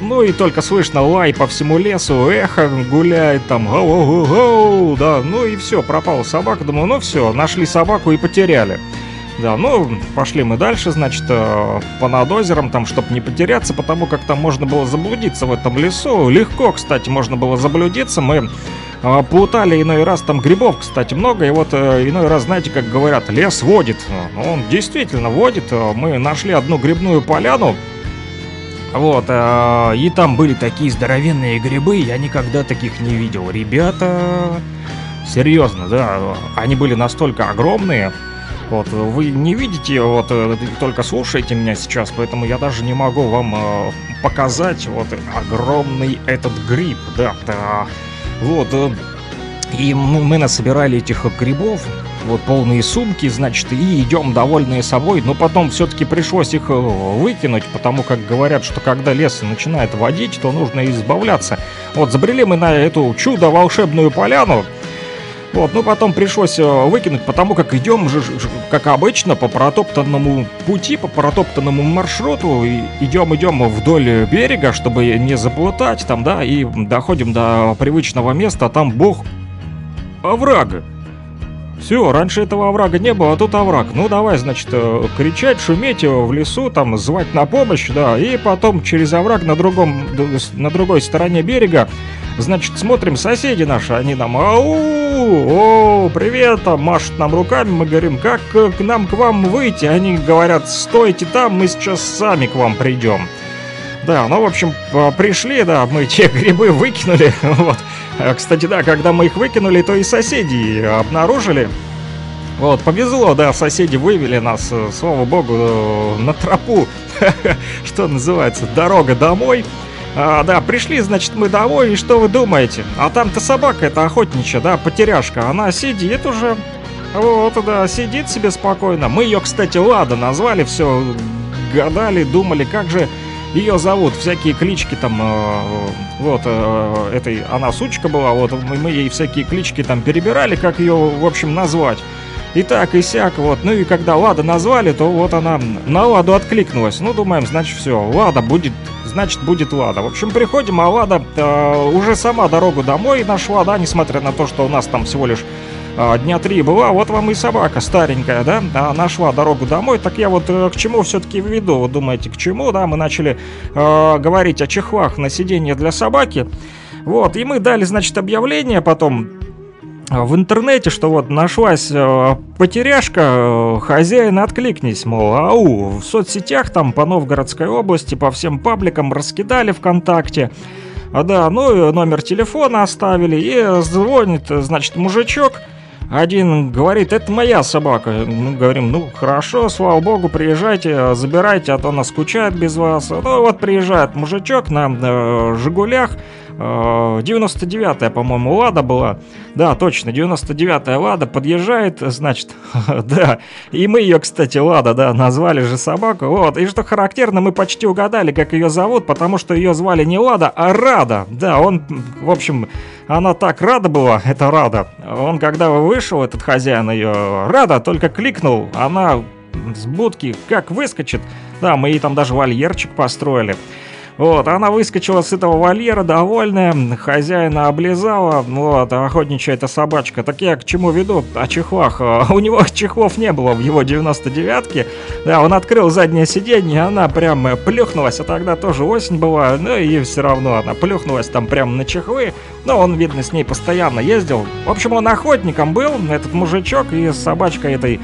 Ну и только слышно лай по всему лесу, эхо гуляет там, гоу-гоу-гоу, да, ну и все, пропала собака, думаю, ну все, нашли собаку и потеряли. Да, ну, пошли мы дальше, значит, э, по над озером, там, чтобы не потеряться, потому как там можно было заблудиться в этом лесу. Легко, кстати, можно было заблудиться. Мы э, плутали иной раз, там грибов, кстати, много, и вот э, иной раз, знаете, как говорят, лес водит. Ну, он действительно водит. Мы нашли одну грибную поляну, вот, э, и там были такие здоровенные грибы, я никогда таких не видел. Ребята, серьезно, да, они были настолько огромные, вот, вы не видите, вот, э, только слушаете меня сейчас, поэтому я даже не могу вам э, показать вот огромный этот гриб, да, да. Вот, э, и мы, мы насобирали этих грибов, вот полные сумки, значит, и идем довольные собой, но потом все-таки пришлось их э, выкинуть, потому как говорят, что когда лес начинает водить, то нужно избавляться. Вот, забрели мы на эту чудо-волшебную поляну, вот, ну потом пришлось э, выкинуть, потому как идем же, как обычно, по протоптанному пути, по протоптанному маршруту, и идем, идем вдоль берега, чтобы не заплутать там, да, и доходим до привычного места, а там бог оврага. Все, раньше этого оврага не было, а тут овраг. Ну давай, значит, э, кричать, шуметь э, в лесу, там, звать на помощь, да, и потом через овраг на другом, на другой стороне берега, значит, смотрим, соседи наши, они нам, ау, о, привет, там, машут нам руками, мы говорим, как к нам к вам выйти? Они говорят, стойте там, мы сейчас сами к вам придем. Да, ну, в общем, пришли, да, мы те <laughs> грибы выкинули, <laughs> вот. А, кстати, да, когда мы их выкинули, то и соседи обнаружили. Вот, повезло, да, соседи вывели нас, э, слава богу, э, на тропу, <laughs> что называется, дорога домой. А, да, пришли, значит, мы домой, и что вы думаете? А там-то собака, это охотничья, да, потеряшка, она сидит уже, вот, да, сидит себе спокойно. Мы ее, кстати, Лада назвали, все гадали, думали, как же ее зовут, всякие клички там, э, вот, э, этой, она сучка была, вот, мы, ей всякие клички там перебирали, как ее, в общем, назвать. И так, и сяк, вот. Ну и когда Лада назвали, то вот она на Ладу откликнулась. Ну, думаем, значит, все, Лада будет, значит, будет Лада. В общем, приходим, а Лада э, уже сама дорогу домой нашла, да, несмотря на то, что у нас там всего лишь дня три была, вот вам и собака старенькая, да, а, нашла дорогу домой. Так я вот э, к чему все-таки веду? Вы думаете, к чему, да? Мы начали э, говорить о чехлах на сиденье для собаки. Вот, и мы дали, значит, объявление потом э, в интернете, что вот нашлась э, потеряшка, э, хозяин, откликнись, мол, ау, в соцсетях там по Новгородской области, по всем пабликам раскидали ВКонтакте. А, да, ну и номер телефона оставили, и звонит, э, значит, мужичок, один говорит, это моя собака. Мы говорим, ну хорошо, слава богу, приезжайте, забирайте, а то она скучает без вас. Ну вот приезжает мужичок на э, Жигулях, э, 99-я, по-моему, Лада была. Да, точно, 99-я Лада подъезжает, значит, <laughs> да. И мы ее, кстати, Лада, да, назвали же собаку. Вот, и что характерно, мы почти угадали, как ее зовут, потому что ее звали не Лада, а Рада. Да, он, в общем, она так рада была, это Рада. Он, когда вышел, этот хозяин ее, Рада, только кликнул, она с будки как выскочит. Да, мы ей там даже вольерчик построили. Вот, она выскочила с этого вольера, довольная, хозяина облизала, вот, охотничья эта собачка. Так я к чему веду? О чехлах. <laughs> У него чехлов не было в его 99-ке. Да, он открыл заднее сиденье, она прям э, плюхнулась, а тогда тоже осень была, ну и все равно она плюхнулась там прям на чехлы. Но он, видно, с ней постоянно ездил. В общем, он охотником был, этот мужичок, и с собачкой этой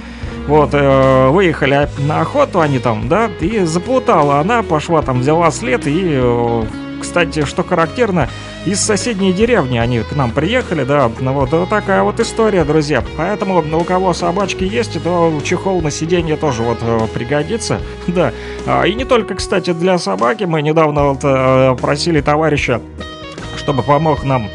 вот, э, выехали на охоту они там, да, и заплутала она, пошла там, взяла след, и, э, кстати, что характерно, из соседней деревни они к нам приехали, да, ну вот, вот такая вот история, друзья. Поэтому, у кого собачки есть, то чехол на сиденье тоже вот э, пригодится, <laughs> да. А, И не только, кстати, для собаки, мы недавно вот э, просили товарища, чтобы помог нам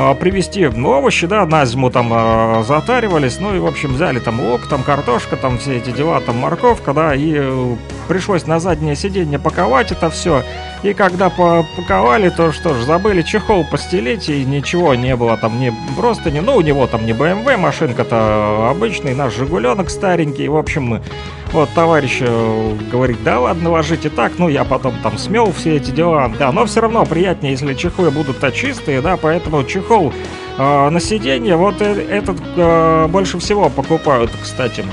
а, привезти овощи, да, на зиму там а, затаривались, ну и, в общем, взяли там лук, там картошка, там все эти дела, там морковка, да, и э, пришлось на заднее сиденье паковать это все. И когда попаковали, то что ж, забыли чехол постелить, и ничего не было там, не просто не, ну, у него там не BMW, машинка-то обычный, наш Жигуленок старенький, в общем, вот товарищ э, говорит, да ладно, ложите так, ну я потом там смел все эти дела, да, но все равно приятнее, если чехлы будут-то чистые, да, поэтому чехол э, на сиденье, вот э- этот э, больше всего покупают, кстати.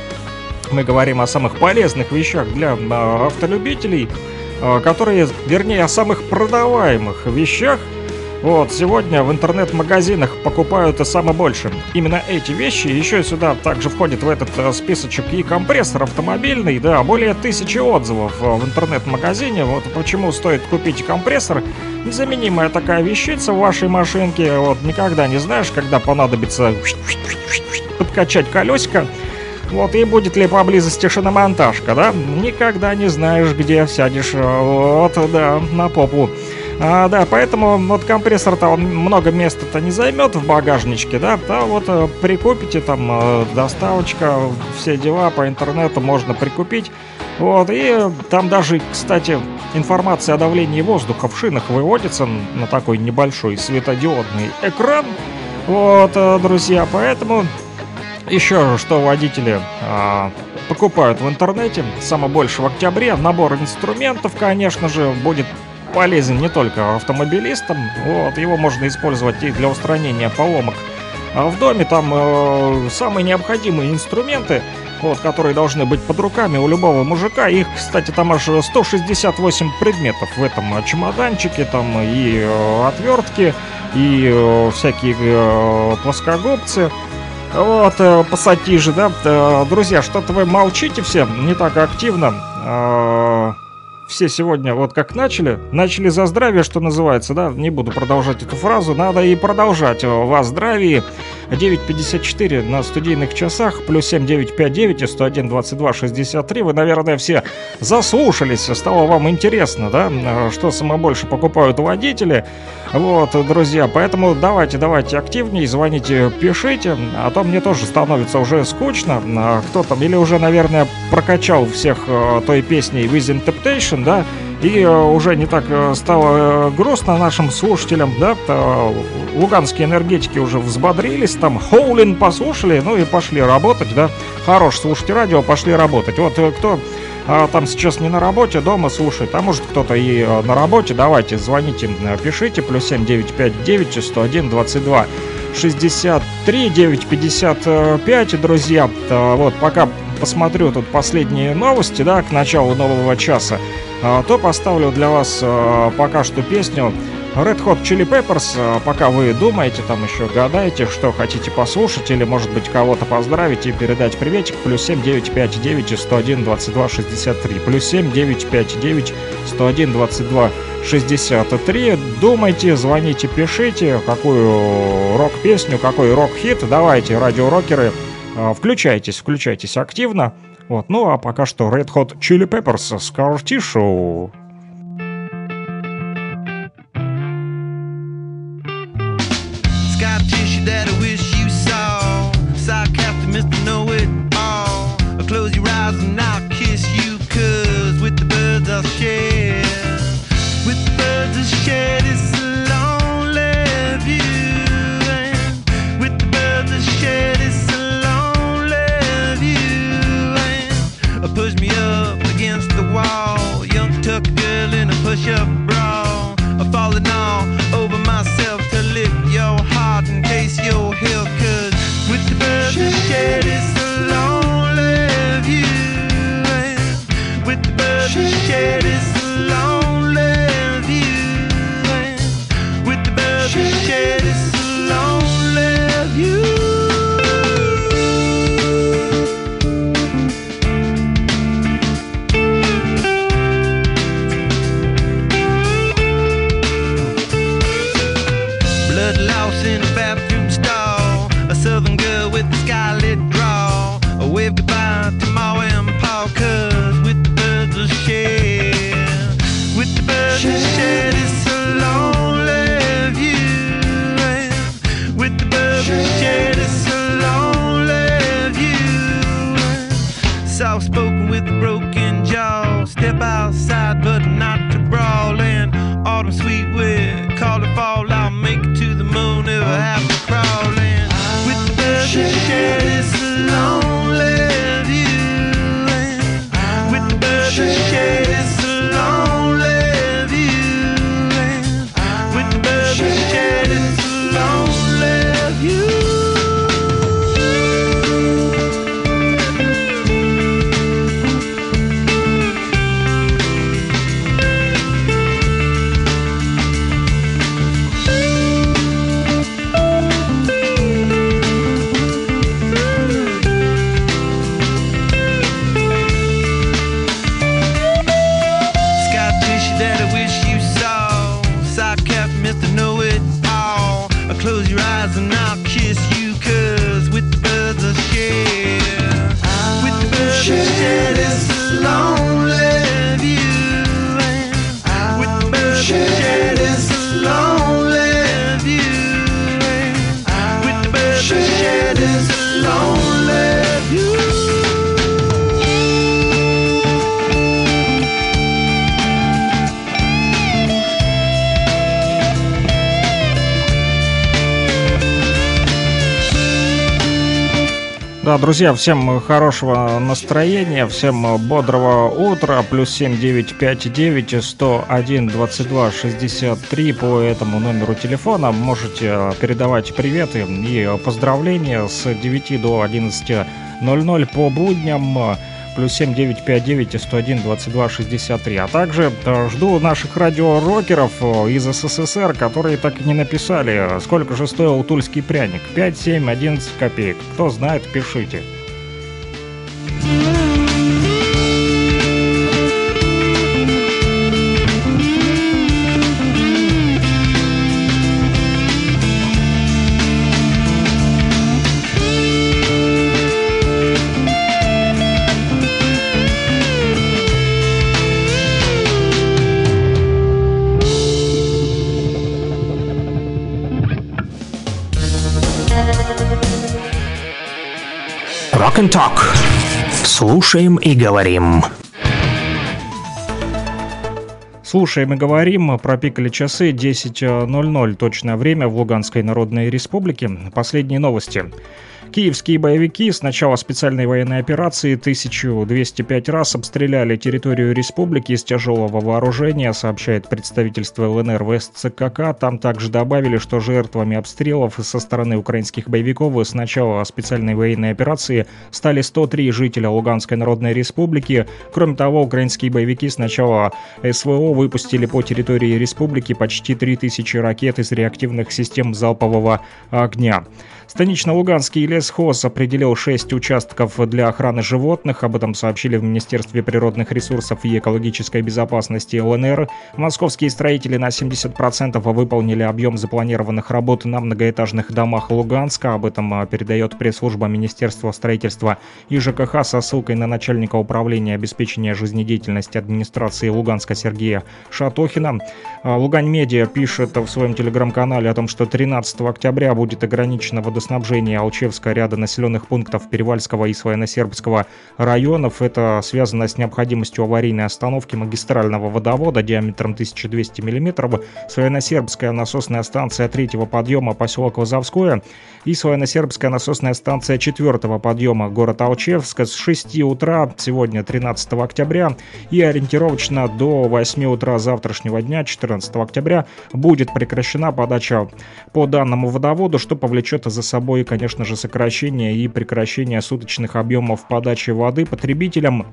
Мы говорим о самых полезных вещах для э, автолюбителей, э, которые, вернее, о самых продаваемых вещах, вот, сегодня в интернет-магазинах покупают и самое больше. Именно эти вещи. Еще сюда также входит в этот э, списочек и компрессор автомобильный. Да, более тысячи отзывов э, в интернет-магазине. Вот почему стоит купить компрессор. Незаменимая такая вещица в вашей машинке. Вот, никогда не знаешь, когда понадобится подкачать колесико. Вот, и будет ли поблизости шиномонтажка, да? Никогда не знаешь, где сядешь, э, вот, да, на попу. А, да, поэтому вот компрессор-то он много места-то не займет в багажничке, да, да, вот э, прикупите там э, доставочка, все дела по интернету можно прикупить. Вот, и там даже, кстати, информация о давлении воздуха в шинах выводится на такой небольшой светодиодный экран. Вот, э, друзья, поэтому еще что водители а, покупают в интернете, самое больше в октябре, набор инструментов, конечно же, будет полезен не только автомобилистам, вот, его можно использовать и для устранения поломок а в доме, там э, самые необходимые инструменты, вот, которые должны быть под руками у любого мужика. Их, кстати, там аж 168 предметов в этом чемоданчике, там и э, отвертки, и э, всякие э, плоскогубцы, вот, э, пассатижи, да. Э, Друзья, что-то вы молчите все, не так активно. Э, Все сегодня вот как начали, начали за здравие, что называется, да, не буду продолжать эту фразу, надо и продолжать во здравии. 9.54 на студийных часах, плюс 7959 и 101 22 63. Вы, наверное, все заслушались, стало вам интересно, да, что самое больше покупают водители. Вот, друзья, поэтому давайте, давайте активнее, звоните, пишите, а то мне тоже становится уже скучно. Кто там, или уже, наверное, прокачал всех э, той песней Within Temptation, да, и э, уже не так э, стало э, грустно нашим слушателям, да, луганские энергетики уже взбодрились, там Хоулин послушали, ну и пошли работать, да, хорош, слушайте радио, пошли работать. Вот кто а, там сейчас не на работе, дома слушает, а может кто-то и на работе, давайте, звоните, пишите, плюс 7959 101 22 63 955, друзья. Вот, пока посмотрю тут последние новости, да, к началу нового часа, то поставлю для вас а, пока что песню Red Hot Chili Peppers, а, пока вы думаете, там еще гадаете, что хотите послушать, или, может быть, кого-то поздравить и передать приветик, плюс 7 959 101 22 63, плюс 7 959 101 22 63. Думайте, звоните, пишите, какую рок-песню, какой рок-хит. Давайте, радиорокеры, а, включайтесь, включайтесь активно. Вот, ну а пока что Red Hot Chili Peppers Scar Tissue.
Mr. Know It All. Close your eyes
Да, друзья, всем хорошего настроения, всем бодрого утра, плюс 7 959 101 22 63 по этому номеру телефона можете передавать приветы и поздравления с 9 до 11.00 по будням плюс 7 959 101 22 63. А также э, жду наших радиорокеров э, из СССР, которые так и не написали, сколько же стоил тульский пряник. 5, 7, 11 копеек. Кто знает, пишите.
Rock and Talk. Слушаем и говорим.
Слушаем и говорим, пропикали часы 10.00 точное время в Луганской Народной Республике. Последние новости. Киевские боевики с начала специальной военной операции 1205 раз обстреляли территорию республики из тяжелого вооружения, сообщает представительство ЛНР в СЦКК. Там также добавили, что жертвами обстрелов со стороны украинских боевиков с начала специальной военной операции стали 103 жителя Луганской Народной Республики. Кроме того, украинские боевики с начала СВО выпустили по территории республики почти 3000 ракет из реактивных систем залпового огня. Станично-Луганский лесхоз определил 6 участков для охраны животных. Об этом сообщили в Министерстве природных ресурсов и экологической безопасности ЛНР. Московские строители на 70% выполнили объем запланированных работ на многоэтажных домах Луганска. Об этом а, передает пресс-служба Министерства строительства и ЖКХ со ссылкой на начальника управления обеспечения жизнедеятельности администрации Луганска Сергея Шатохина. А, Лугань Медиа пишет в своем телеграм-канале о том, что 13 октября будет ограничено водоснабжение Алчевска, ряда населенных пунктов Перевальского и Своеносербского районов. Это связано с необходимостью аварийной остановки магистрального водовода диаметром 1200 мм, Своеносербская насосная станция третьего подъема поселок Лозовское и Своеносербская насосная станция четвертого подъема город Алчевск с 6 утра сегодня 13 октября и ориентировочно до 8 утра завтрашнего дня 14 октября будет прекращена подача по данному водоводу, что повлечет за собой, конечно же, сокращение и прекращение суточных объемов подачи воды потребителям.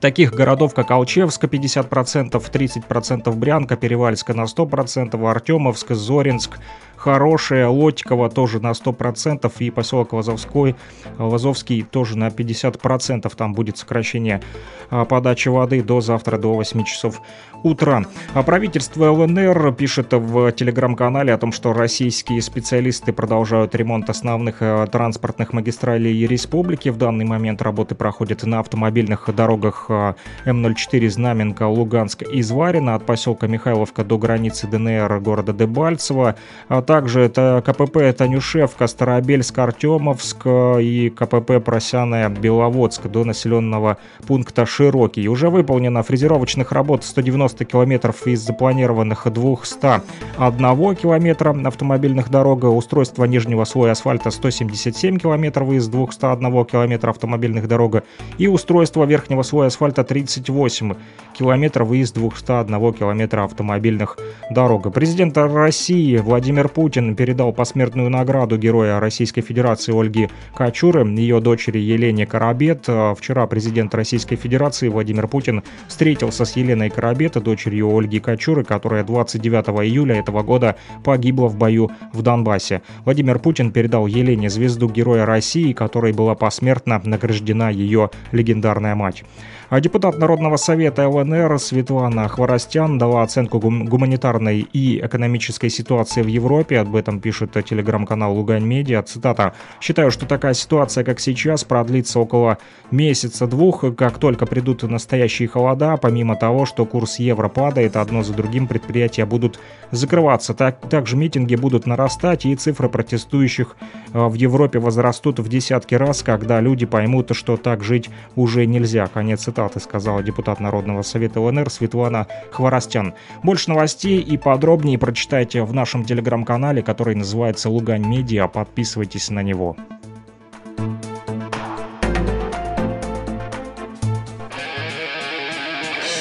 Таких городов, как Алчевск 50%, 30% Брянка, Перевальска на 100%, Артемовск, Зоринск, Хорошая, Лотикова тоже на 100%, и поселок Лазовской, Лазовский тоже на 50%. Там будет сокращение а, подачи воды до завтра, до 8 часов утра. А правительство ЛНР пишет в телеграм-канале о том, что российские специалисты продолжают ремонт основных э, транспортных магистралей республики. В данный момент работы проходят на автомобильных дорогах э, М04 Знаменка, Луганск, Изварина от поселка Михайловка до границы ДНР города Дебальцево. А также это КПП Танюшевка, Старобельск, Артемовск и КПП Просяная, Беловодск до населенного пункта Широкий. Уже выполнено фрезеровочных работ 190 километров из запланированных 201 километра автомобильных дорог, устройство нижнего слоя асфальта 177 километров из 201 километра автомобильных дорог и устройство верхнего слоя асфальта 38 километров из 201 километра автомобильных дорог. Президент России Владимир Путин передал посмертную награду Героя Российской Федерации Ольги Качуры, ее дочери Елене Карабет. Вчера президент Российской Федерации Владимир Путин встретился с Еленой Карабет, дочерью Ольги Качуры, которая 29 июля этого года погибла в бою в Донбассе. Владимир Путин передал Елене звезду Героя России, которой была посмертно награждена ее легендарная мать. А депутат Народного совета ЛНР Светлана Хворостян дала оценку гум- гуманитарной и экономической ситуации в Европе. Об этом пишет телеграм-канал Лугань Медиа. Цитата. «Считаю, что такая ситуация, как сейчас, продлится около месяца-двух. Как только придут настоящие холода, помимо того, что курс евро падает, одно за другим предприятия будут закрываться. Так, также митинги будут нарастать, и цифры протестующих э, в Европе возрастут в десятки раз, когда люди поймут, что так жить уже нельзя». Конец цитаты сказала депутат Народного совета ЛНР Светлана Хворостян. Больше новостей и подробнее прочитайте в нашем телеграм-канале, который называется Лугань Медиа. Подписывайтесь на него.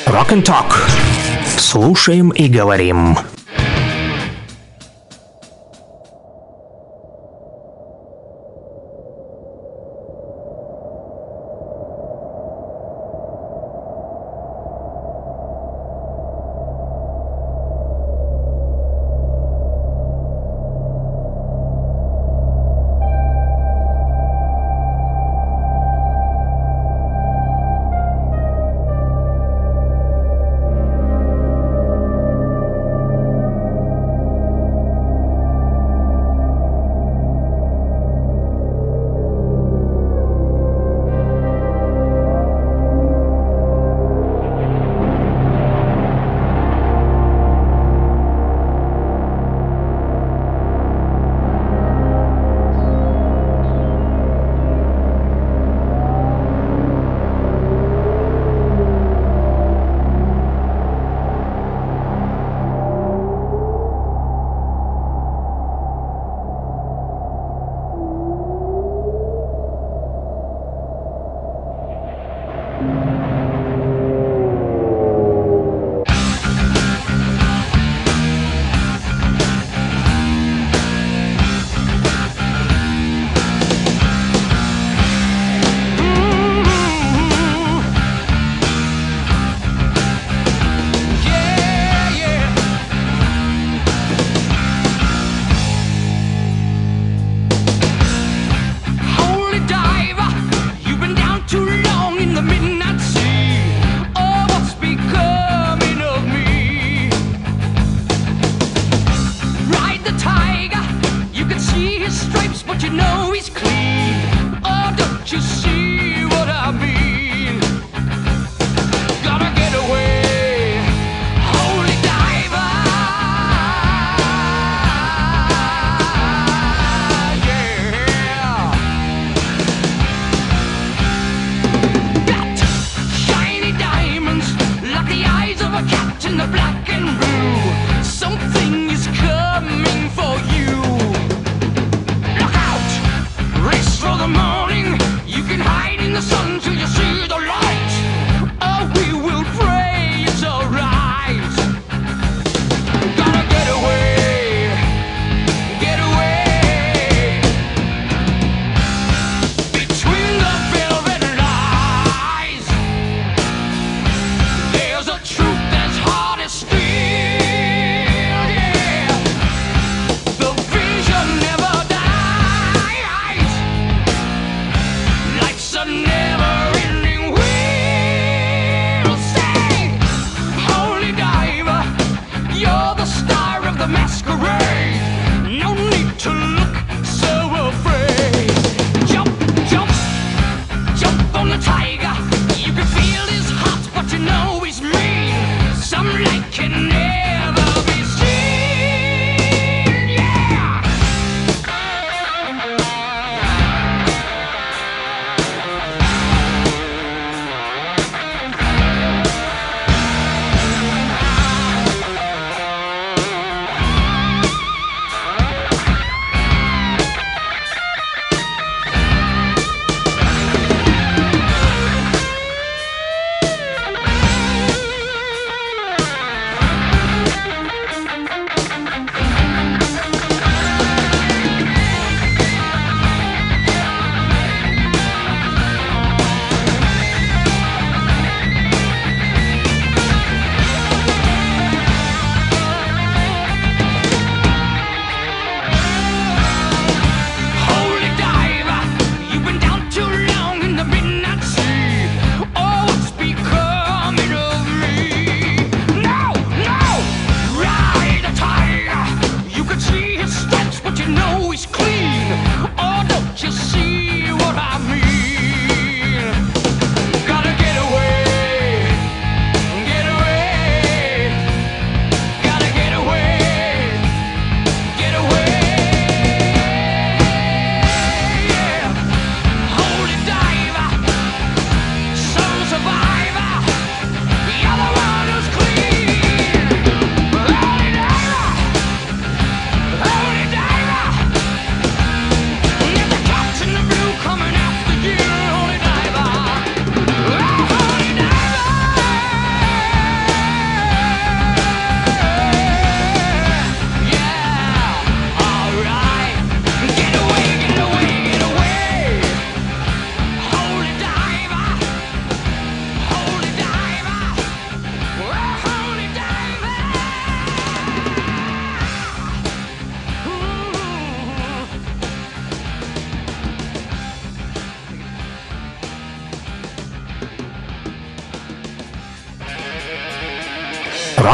Rock and Talk. Слушаем и говорим.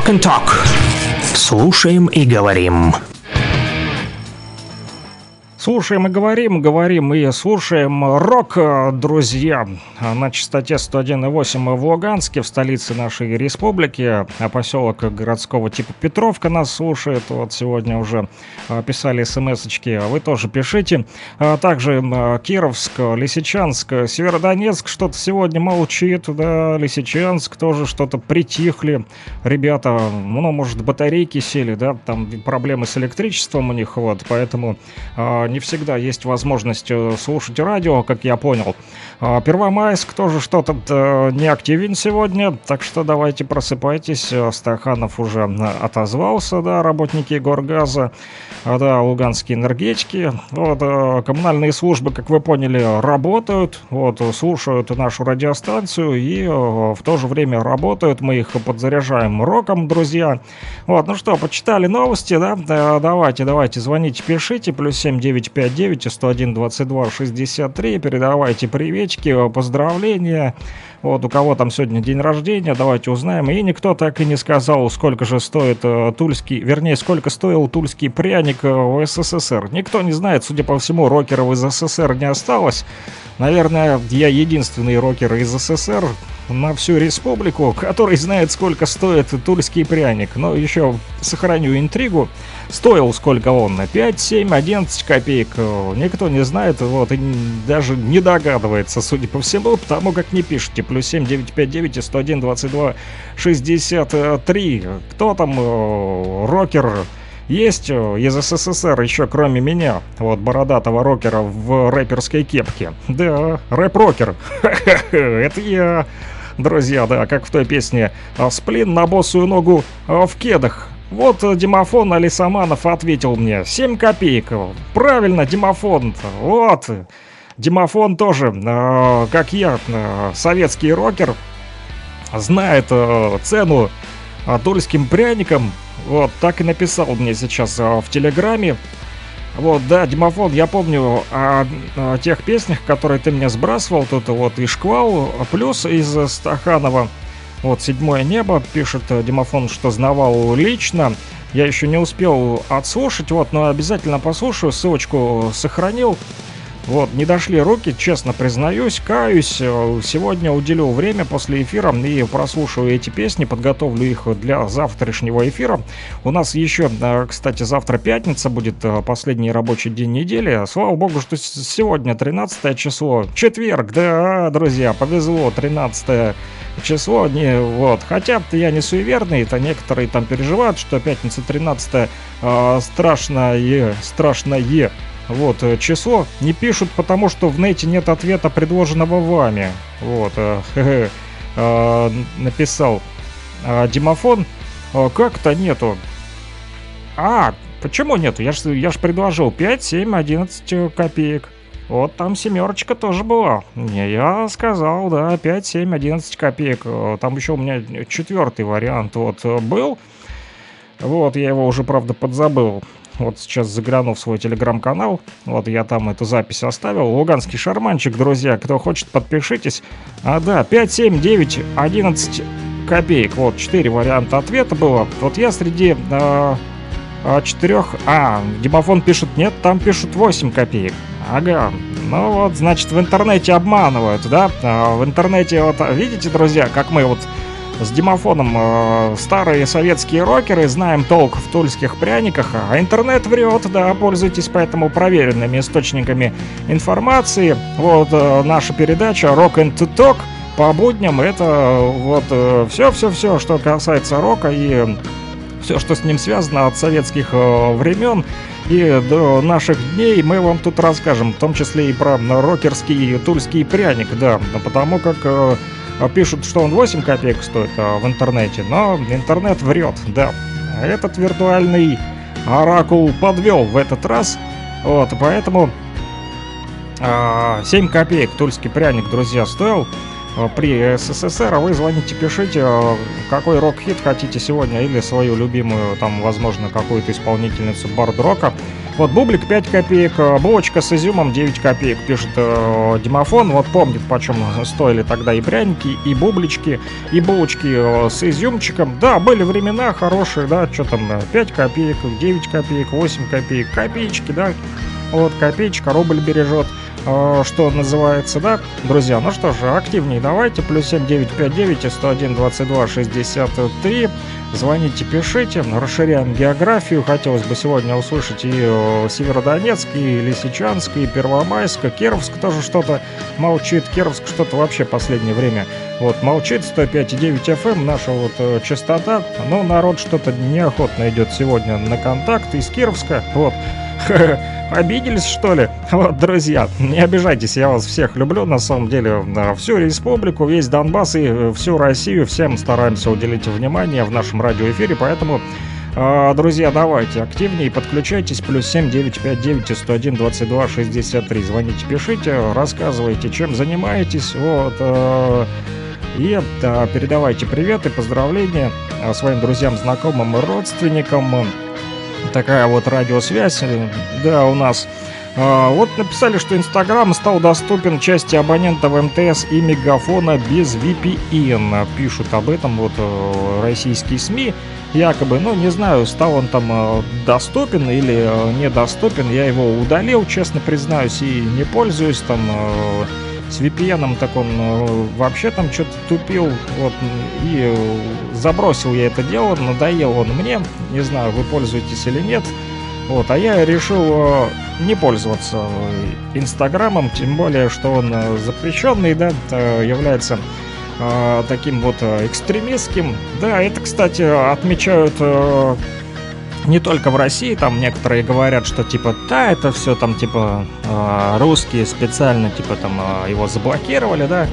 Rock and Talk. Слушаем и говорим.
Слушаем и говорим, говорим и слушаем рок, э, друзья, на частоте 101,8 в Луганске, в столице нашей республики, а поселок городского типа Петровка нас слушает, вот сегодня уже э, писали смс-очки, вы тоже пишите, А также Кировск, Лисичанск, Северодонецк что-то сегодня молчит, да, Лисичанск тоже что-то притихли, ребята, ну, может, батарейки сели, да, там проблемы с электричеством у них, вот, поэтому а, не всегда есть возможность э, слушать радио, как я понял. А, Первомайск тоже что-то э, не активен сегодня, так что давайте просыпайтесь. Э, Стаханов уже э, отозвался, да, работники Горгаза, а, да, луганские энергетики. Вот, э, коммунальные службы, как вы поняли, работают, вот, слушают нашу радиостанцию и э, в то же время работают. Мы их подзаряжаем роком, друзья. Вот, ну что, почитали новости, да? Да, Давайте, давайте, звоните, пишите. Плюс 79 959 и 101 22 63. Передавайте приветики, поздравления. Вот у кого там сегодня день рождения, давайте узнаем. И никто так и не сказал, сколько же стоит э, тульский, вернее, сколько стоил тульский пряник э, в СССР. Никто не знает, судя по всему, рокеров из СССР не осталось. Наверное, я единственный рокер из СССР на всю республику, который знает, сколько стоит тульский пряник. Но еще сохраню интригу. Стоил сколько он? 5, 7, 11 копеек. Э, Никто не знает, вот, и даже не догадывается, судя по всему, потому как не пишите. Плюс 7, 959 и 101, 22, 63. Кто там э, рокер есть э, из СССР еще кроме меня, вот бородатого рокера в рэперской кепке. Да, рэп-рокер. <laughs> Это я. Друзья, да, как в той песне «Сплин на босую ногу в кедах». Вот э, Димофон Алисаманов ответил мне. 7 копеек. Правильно, Димофон. Вот. Димофон тоже, э, как я, э, советский рокер, знает э, цену э, тульским пряникам. Вот, так и написал мне сейчас э, в Телеграме. Вот, да, Димофон, я помню о, о тех песнях, которые ты мне сбрасывал, тут вот и Шквал, плюс из э, Стаханова. Вот, «Седьмое небо», пишет э, Димофон, что знавал лично. Я еще не успел отслушать, вот, но обязательно послушаю, ссылочку сохранил. Вот, не дошли руки, честно признаюсь, каюсь. Э, Сегодня уделю время после эфира и прослушаю эти песни, подготовлю их для завтрашнего эфира. У нас еще, э, кстати, завтра пятница будет э, последний рабочий день недели. Слава богу, что сегодня 13 число, четверг, да, друзья, повезло, 13 число, не, вот. Хотя я не суеверный, это некоторые там переживают, что пятница 13 э, страшное, страшное вот, э, число не пишут, потому что в нете нет ответа, предложенного вами. Вот, э, хе-хе, <laughs> э, написал э, Димофон. Э, Как-то нету. А, почему нету? Я ж, я ж предложил 5, 7, 11 копеек. Вот там семерочка тоже была. Не, я сказал, да, 5, 7, 11 копеек. Э, Там еще у меня четвертый вариант вот э, был. Вот, я его уже, правда, подзабыл. Вот сейчас загляну в свой телеграм-канал. Вот я там эту запись оставил. Луганский шарманчик, друзья. Кто хочет, подпишитесь. А, да, 5, 7, 9, 11 копеек. Вот, 4 варианта ответа было. Вот я среди э, четырех... А, Димофон пишет нет, там пишут 8 копеек. Ага. Ну вот, значит, в интернете обманывают, да? А, в интернете, вот, видите, друзья, как мы вот с Димофоном э, старые советские рокеры, знаем толк в тульских пряниках, а интернет врет, да, пользуйтесь поэтому проверенными источниками информации. Вот э, наша передача Rock and Talk по будням, это э, вот все-все-все, что касается рока и все, что с ним связано от советских э, времен и до наших дней, мы вам тут расскажем, в том числе и про рокерский тульский пряник, да, потому как э, пишут, что он 8 копеек стоит а, в интернете, но интернет врет, да. Этот виртуальный оракул подвел в этот раз, вот, поэтому а, 7 копеек тульский пряник, друзья, стоил а, при СССР, а вы звоните, пишите, а, какой рок-хит хотите сегодня, или свою любимую, там, возможно, какую-то исполнительницу бард-рока. Вот бублик 5 копеек, а, булочка с изюмом 9 копеек, пишет э, Димофон. Вот помнит, почем стоили тогда и пряники, и бублички, и булочки э, с изюмчиком. Да, были времена хорошие, да, что там, э, 5 копеек, 9 копеек, 8 копеек, копеечки, да. Вот, копеечка, рубль бережет, э, что называется, да, друзья. Ну что же, активнее давайте, плюс 7959 и 101 22 63. Звоните, пишите, расширяем географию. Хотелось бы сегодня услышать и э, Северодонецк, и Лисичанск, и Первомайск, и Кировск тоже что-то молчит. Кировск что-то вообще последнее время вот молчит. 105,9 FM, наша вот э, частота. Но народ что-то неохотно идет сегодня на контакт из Кировска. Вот. <laughs> Обиделись, что ли? <laughs> Вот, друзья, не обижайтесь, я вас всех люблю, на самом деле, всю республику, весь Донбасс и э, всю Россию, всем стараемся уделить внимание в нашем радиоэфире, поэтому, э, друзья, давайте активнее, подключайтесь, плюс 7 959 и 101 22 63, звоните, пишите, рассказывайте, чем занимаетесь, вот, э, и передавайте привет и поздравления э, своим друзьям, знакомым и родственникам, такая вот радиосвязь, э, да, у нас. А, Вот написали, что Инстаграм стал доступен части абонентов МТС и Мегафона без VPN. Пишут об этом вот э, российские СМИ. Якобы, ну не знаю, стал он там э, доступен или недоступен. Я его удалил, честно признаюсь, и не пользуюсь там с VPN, так он э, вообще там что-то тупил. Вот, и забросил я это дело, надоел он мне. Не знаю, вы пользуетесь или нет. Вот, а я решил э, не пользоваться э, Инстаграмом, тем более, что он запрещенный, да, является таким вот экстремистским. Да, это, кстати, отмечают не только в России, там некоторые говорят, что типа, да, это все там типа э, русские специально типа там э, его заблокировали, да,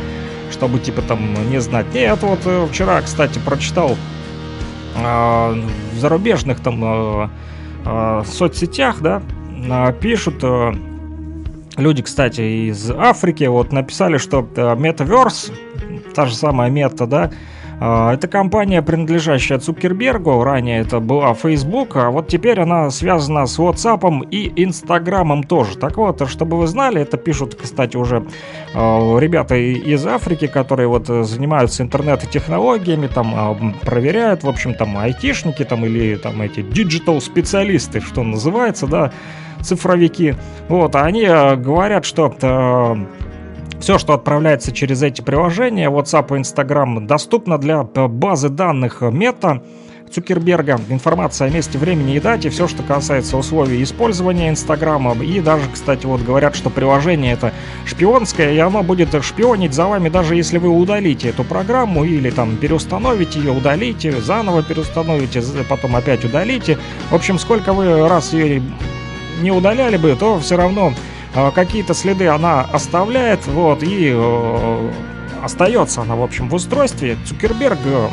чтобы типа там не знать. Нет, вот э, вчера, кстати, прочитал э, в зарубежных там э, э, соцсетях, да, э, пишут э, люди, кстати, из Африки, вот написали, что э, Metaverse, та же самая мета, да, это компания, принадлежащая Цукербергу, ранее это была Facebook, а вот теперь она связана с WhatsApp и Инстаграмом тоже. Так вот, чтобы вы знали, это пишут, кстати, уже э, ребята из Африки, которые вот э, занимаются интернет-технологиями, там э, проверяют, в общем, там айтишники там или там эти digital-специалисты, что называется, да, цифровики. Вот, а они э, говорят, что все, что отправляется через эти приложения, WhatsApp и Instagram, доступно для э, базы данных Мета, Цукерберга, информация о месте, времени и дате, все, что касается условий использования Инстаграма. И даже, кстати, вот говорят, что приложение это шпионское, и оно будет шпионить за вами, даже если вы удалите эту программу или там переустановите ее, удалите, заново переустановите, потом опять удалите. В общем, сколько вы раз ее не удаляли бы, то все равно э, какие-то следы она оставляет, вот, и э, остается она, в общем, в устройстве. Цукерберг, э,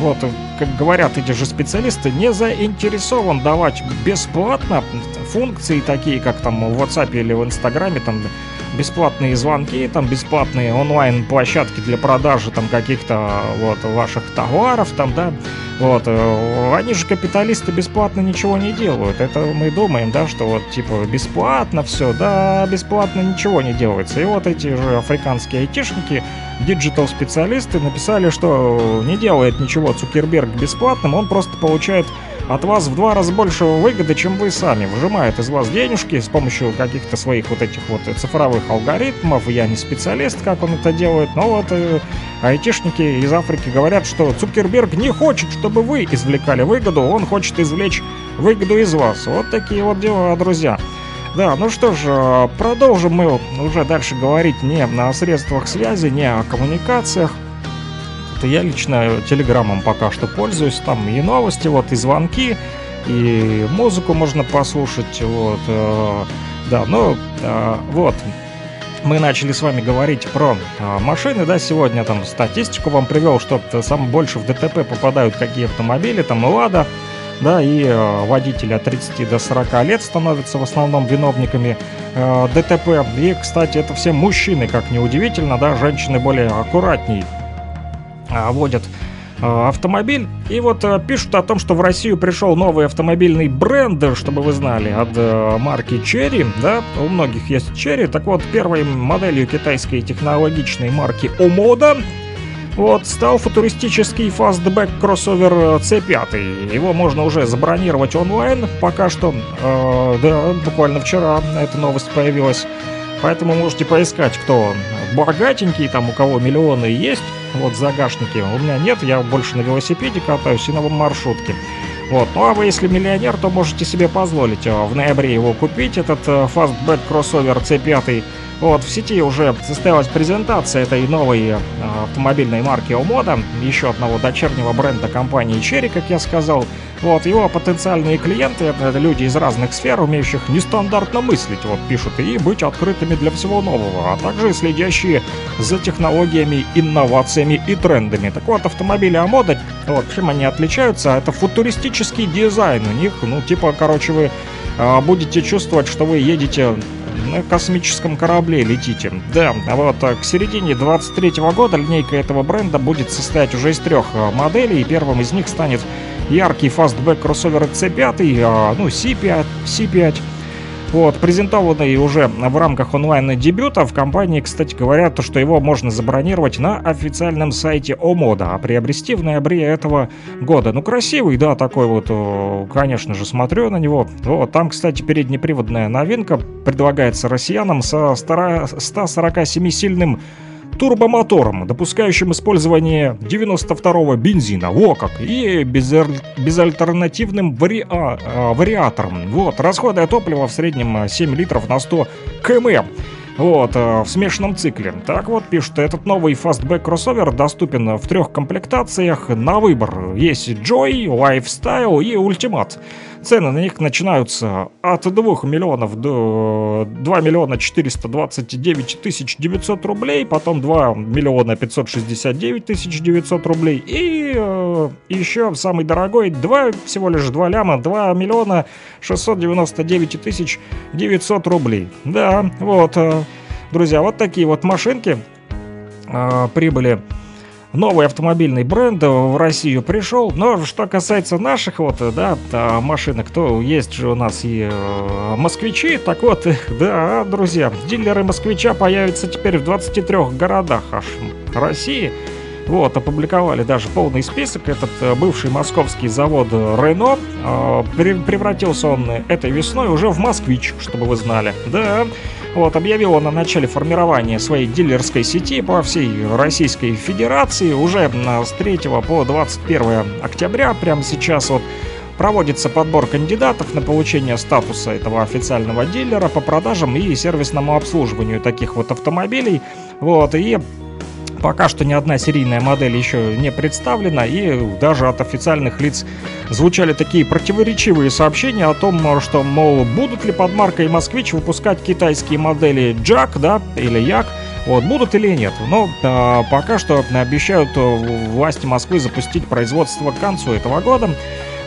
вот, как говорят эти же специалисты, не заинтересован давать бесплатно функции такие, как там в WhatsApp или в Инстаграме, там бесплатные звонки, там бесплатные онлайн-площадки для продажи там каких-то вот ваших товаров, там, да, вот, э, они же капиталисты бесплатно ничего не делают. Это мы думаем, да, что вот типа бесплатно все, да, бесплатно ничего не делается. И вот эти же африканские айтишники, digital-специалисты написали, что не делает ничего Цукерберг бесплатным, он просто получает от вас в два раза больше выгоды, чем вы сами. Выжимает из вас денежки с помощью каких-то своих вот этих вот цифровых алгоритмов. Я не специалист, как он это делает, но вот э, айтишники из Африки говорят, что Цукерберг не хочет, чтобы вы извлекали выгоду, он хочет извлечь выгоду из вас. Вот такие вот дела, друзья. Да, ну что ж, э, продолжим мы уже дальше говорить не о средствах связи, не о коммуникациях. Это я лично телеграммом пока что пользуюсь. Там и новости, вот, и звонки, и музыку можно послушать. Вот, э, да, ну, э, вот. Мы начали с вами говорить про э, машины, да, сегодня там статистику вам привел, что э, самое больше в ДТП попадают какие автомобили, там Лада, да, и э, водители от 30 до 40 лет становятся в основном виновниками э, ДТП. И, кстати, это все мужчины, как ни удивительно, да, женщины более аккуратней водят а, автомобиль. И вот а, пишут о том, что в Россию пришел новый автомобильный бренд, чтобы вы знали, от а, марки Cherry, да, у многих есть Cherry. Так вот, первой моделью китайской технологичной марки Omoda вот, стал футуристический фастбэк кроссовер э, C5. Его можно уже забронировать онлайн пока что. Э, да, буквально вчера эта новость появилась. Поэтому можете поискать, кто. Богатенький, там у кого миллионы есть, вот загашники. У меня нет, я больше на велосипеде катаюсь и на маршрутке. Вот. Ну а вы, если миллионер, то можете себе позволить э, в ноябре его купить, этот э, Fastback кроссовер C5. Вот, в сети уже состоялась презентация этой новой э, автомобильной марки Omoda, еще одного дочернего бренда компании Cherry, как я сказал. Вот, его потенциальные клиенты, это, люди из разных сфер, умеющих нестандартно мыслить, вот, пишут, и быть открытыми для всего нового, а также следящие за технологиями, инновациями и трендами. Так вот, автомобили Omoda, вот, чем они отличаются, это футуристический дизайн у них, ну, типа, короче, вы а, будете чувствовать, что вы едете на космическом корабле летите. Да, а вот а, к середине 23 года линейка этого бренда будет состоять уже из трех а, моделей, и первым из них станет яркий фастбэк кроссовер C5, а, ну C5, C5. Вот, презентованный уже в рамках онлайн-дебюта. В компании, кстати, говорят, что его можно забронировать на официальном сайте Omoda, а приобрести в ноябре этого года. Ну, красивый, да, такой вот, конечно же, смотрю на него. Вот, там, кстати, переднеприводная новинка предлагается россиянам со 147-сильным турбомотором, допускающим использование 92-го бензина, во как, и безаль- безальтернативным вари- а, а, вариатором. Вот, расходы топлива в среднем а, 7 литров на 100 км. Вот, э, в смешанном цикле. Так вот, пишут, этот новый фастбэк кроссовер доступен в трех комплектациях на выбор. Есть Joy, Lifestyle и Ultimate. Цены на них начинаются от 2 миллионов до 2 миллиона 429 тысяч 900 рублей, потом 2 миллиона 569 тысяч 900 рублей и э, еще самый дорогой 2, всего лишь 2 ляма, 2 миллиона 699 тысяч 900 рублей. Да, вот, э, друзья, вот такие вот машинки э, прибыли новый автомобильный бренд в Россию пришел. Но что касается наших вот, да, машинок, то есть же у нас и э, москвичи. Так вот, <laughs> да, друзья, дилеры москвича появятся теперь в 23 городах аж России. Вот, опубликовали даже полный список. Этот э, бывший московский завод Рено э, пре- превратился он этой весной уже в москвич, чтобы вы знали. Да, вот, объявил он о начале формирования своей дилерской сети по всей Российской Федерации уже на- с 3 по 21 октября, прямо сейчас вот проводится подбор кандидатов на получение статуса этого официального дилера по продажам и сервисному обслуживанию таких вот автомобилей. Вот, и Пока что ни одна серийная модель еще не представлена, и даже от официальных лиц звучали такие противоречивые сообщения о том, что, мол, будут ли под маркой «Москвич» выпускать китайские модели «Джак», да, или «Як», вот, будут или нет. Но а, пока что обещают э, власти Москвы запустить производство к концу этого года.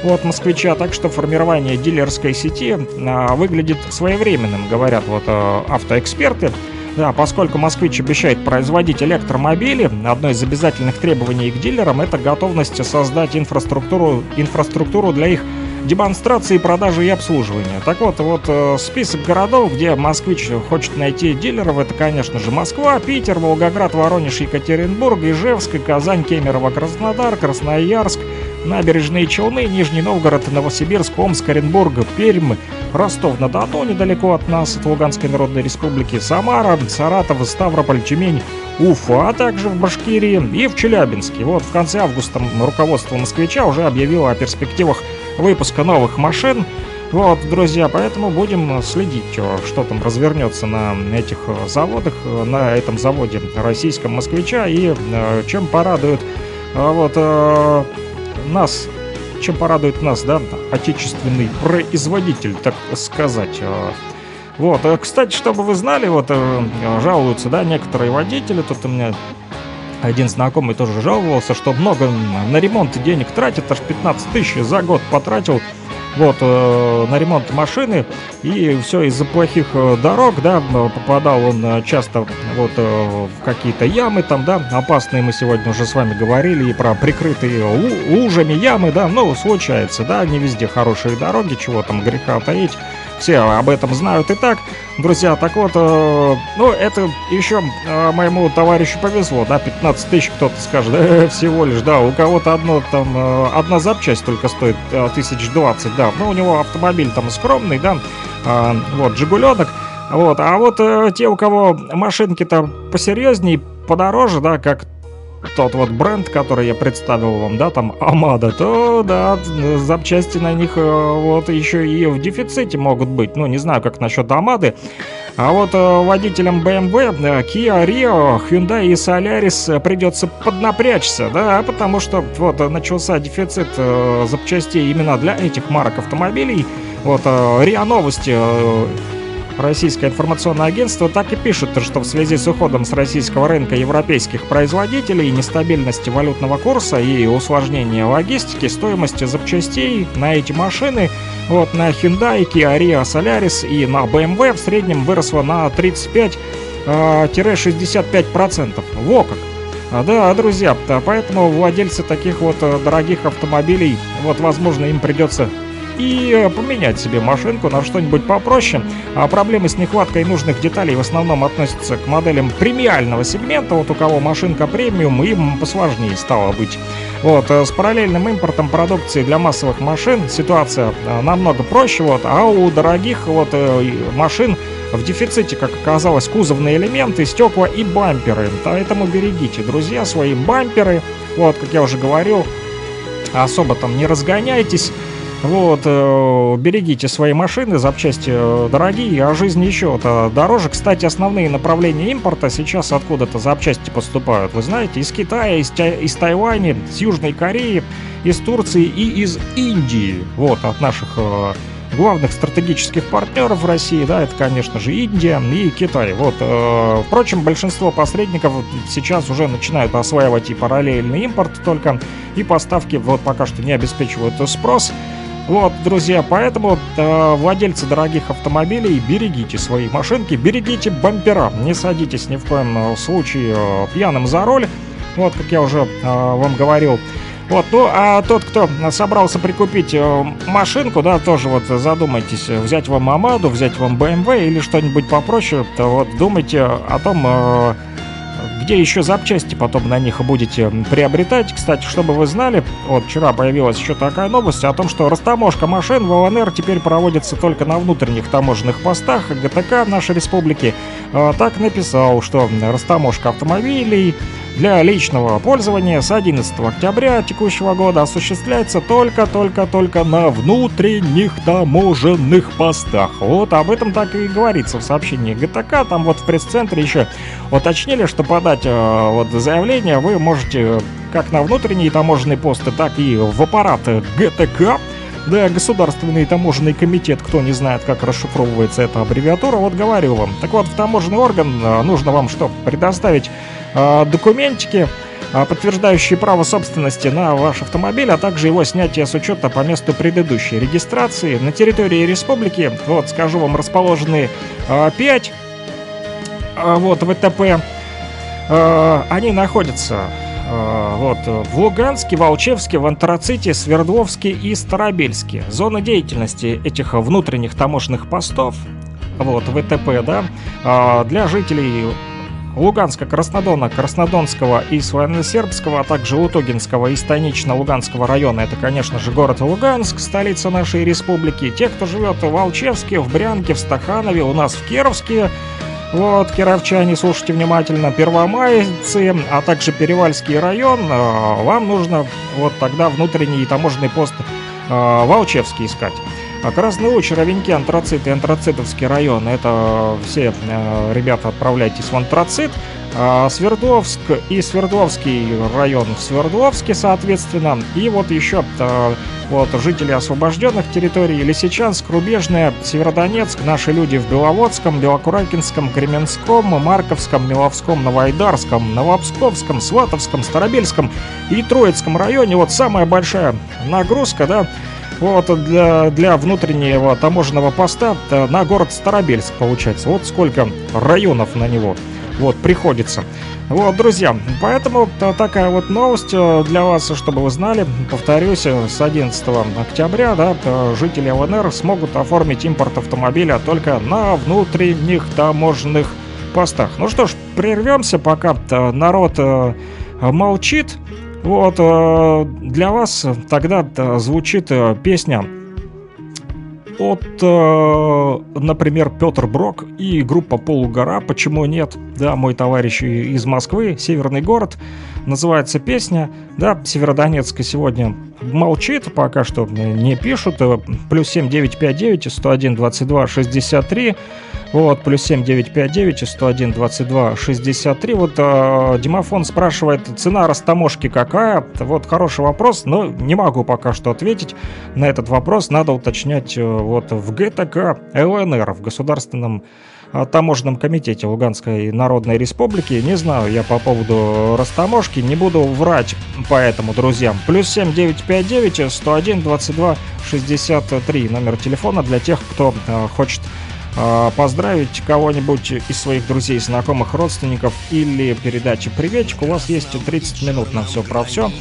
Вот москвича, так что формирование дилерской сети а, выглядит своевременным, говорят вот а, автоэксперты. Да, поскольку «Москвич» обещает производить электромобили, одно из обязательных требований к дилерам – это готовность создать инфраструктуру, инфраструктуру для их демонстрации, продажи и обслуживания. Так вот, вот э, список городов, где «Москвич» хочет найти дилеров, это, конечно же, Москва, Питер, Волгоград, Воронеж, Екатеринбург, Ижевск, Казань, Кемерово, Краснодар, Красноярск, Набережные Челны, Нижний Новгород, Новосибирск, Омск, Оренбург, Пермь, Ростов-на-Дону, недалеко от нас, от Луганской Народной Республики, Самара, Саратов, Ставрополь, Тюмень, Уфа, а также в Башкирии и в Челябинске. Вот в конце августа руководство «Москвича» уже объявило о перспективах выпуска новых машин. Вот, друзья, поэтому будем следить, э, что там развернется на этих э, заводах, э, на этом заводе российском «Москвича» и чем порадует вот нас, чем порадует нас, да, отечественный производитель, так сказать. э. Вот, э, кстати, чтобы вы знали, вот э, жалуются, да, некоторые водители, тут у меня один знакомый тоже жаловался, что много на ремонт денег тратит, аж 15 тысяч за год потратил вот, э, на ремонт машины, и все из-за плохих э, дорог, да, попадал он э, часто вот в какие-то ямы там, да, опасные мы сегодня уже с вами говорили, и про прикрытые лу- лужами ямы, да, ну, случается, да, не везде хорошие дороги, чего там греха таить, все об этом знают и так. Друзья, так вот, э, ну, это еще э, моему товарищу повезло, да, 15 тысяч кто-то скажет, <laughs> «Э, всего лишь, да, у кого-то одно там, э, одна запчасть только стоит э, тысяч двадцать, да, ну, у него автомобиль там скромный, да, э, вот, Жигуленок, вот, а вот э, те, у кого машинки-то посерьезней, подороже, да, как тот вот бренд, который я представил вам, да, там Амада, то да, запчасти на них э, вот еще и в дефиците могут быть. Ну, не знаю, как насчет Амады. А вот э, водителям BMW, э, Kia Rio, Hyundai и Solaris придется поднапрячься, да, потому что вот начался дефицит запчастей именно для этих марок автомобилей. Вот РИА Новости Российское информационное агентство так и пишет, что в связи с уходом с российского рынка европейских производителей, нестабильности валютного курса и усложнения логистики, стоимость запчастей на эти машины вот на Hyundai, Kia Rio, Solaris и на BMW в среднем выросла на 35-65%. Во как! А, Да, друзья, поэтому владельцы таких вот э, дорогих автомобилей, вот, возможно, им придется и поменять себе машинку на что-нибудь попроще. А проблемы с нехваткой нужных деталей в основном относятся к моделям премиального сегмента. Вот у кого машинка премиум, им посложнее стало быть. Вот, э, с параллельным импортом продукции для массовых машин ситуация э, намного проще, вот, а у дорогих вот э, машин в дефиците, как оказалось, кузовные элементы, стекла и бамперы. Поэтому берегите, друзья, свои бамперы. Вот, как я уже говорил, особо там не разгоняйтесь. Вот, э, берегите свои машины, запчасти э, дорогие, а жизнь еще-то дороже. Кстати, основные направления импорта сейчас откуда-то запчасти поступают, вы знаете, из Китая, из, из Тайваня, с Южной Кореи, из Турции и из Индии. Вот, от наших э, главных стратегических партнеров в России, да, это, конечно же, Индия и Китай. Вот, э, впрочем, большинство посредников сейчас уже начинают осваивать и параллельный импорт только, и поставки вот пока что не обеспечивают спрос. Вот, друзья, поэтому э, владельцы дорогих автомобилей, берегите свои машинки, берегите бампера, не садитесь ни в коем э, случае э, пьяным за руль. Вот, как я уже э, вам говорил. Вот, ну, а тот, кто собрался прикупить э, машинку, да, тоже вот задумайтесь, взять вам Амаду, взять вам BMW или что-нибудь попроще, то вот думайте о том, э, где еще запчасти потом на них будете приобретать. Кстати, чтобы вы знали, вот вчера появилась еще такая новость о том, что растаможка машин в ЛНР теперь проводится только на внутренних таможенных постах ГТК нашей республики. э, Так написал, что растаможка автомобилей для личного пользования с 11 октября текущего года осуществляется только-только-только на внутренних таможенных постах. Вот об этом так и говорится в сообщении ГТК. Там вот в пресс-центре еще уточнили, что подать э, вот заявление вы можете как на внутренние таможенные посты, так и в аппарат ГТК. Да, Государственный таможенный комитет, кто не знает, как расшифровывается эта аббревиатура, вот говорю вам. Так вот, в таможенный орган э, нужно вам что? Предоставить э, документики, э, подтверждающие право собственности на ваш автомобиль, а также его снятие с учета по месту предыдущей регистрации. На территории республики, вот скажу вам, расположены 5 вот ВТП. Э, Они находятся э, вот, в Луганске, Волчевске, в Антраците, Свердловске и Старобельске. Зона деятельности этих внутренних таможенных постов, вот, ВТП, да, а, для жителей Луганска, Краснодона, Краснодонского и Свино-Сербского, а также Лутогинского и Станично-Луганского района. Это, конечно же, город Луганск, столица нашей республики. Те, кто живет в Волчевске, в Брянке, в Стаханове, у нас в Кировске, вот, кировчане, слушайте внимательно, первомайцы, а также Перевальский район, э, вам нужно вот тогда внутренний таможенный пост э, Волчевский искать. А Красный Луч, Ровеньки, Антрацит и Антрацитовский район. Это все э, ребята отправляйтесь в Антрацит. А Свердловск и Свердловский район в Свердловске, соответственно. И вот еще э, вот жители освобожденных территорий Лисичанск, Рубежная, Северодонецк, наши люди в Беловодском, Белокуракинском, Кременском, Марковском, Миловском, Новоайдарском, Новопсковском, Сватовском, Старобельском и Троицком районе. Вот самая большая нагрузка, да, вот для, для внутреннего таможенного поста э, на город Старобельск получается. Вот сколько районов на него вот приходится. Вот, друзья, поэтому та- такая вот новость э, для вас, чтобы вы знали. Повторюсь, э, с 11 октября да, жители ЛНР смогут оформить импорт автомобиля только на внутренних таможенных постах. Ну что ж, прервемся, пока народ э, молчит. Вот, для вас тогда звучит песня от, э, например, Петр Брок и группа Полугора «Почему нет?» Да, мой товарищ из Москвы, северный город, называется песня. Да, Северодонецка сегодня молчит, пока что не пишут. Э, Плюс 7959 101 22 63 вот, плюс 7959 101 22 63. Вот э, Димофон спрашивает, цена растаможки какая? Вот хороший вопрос, но не могу пока что ответить на этот вопрос. Надо уточнять э, вот в ГТК ЛНР, в Государственном таможенном комитете Луганской Народной Республики. Не знаю я по поводу растаможки, не буду врать поэтому, друзьям. Плюс 7959 101 22 63 номер телефона для тех, кто э, хочет поздравить кого-нибудь из своих друзей, знакомых, родственников или передачи приветик, у вас есть 30 минут на все про все.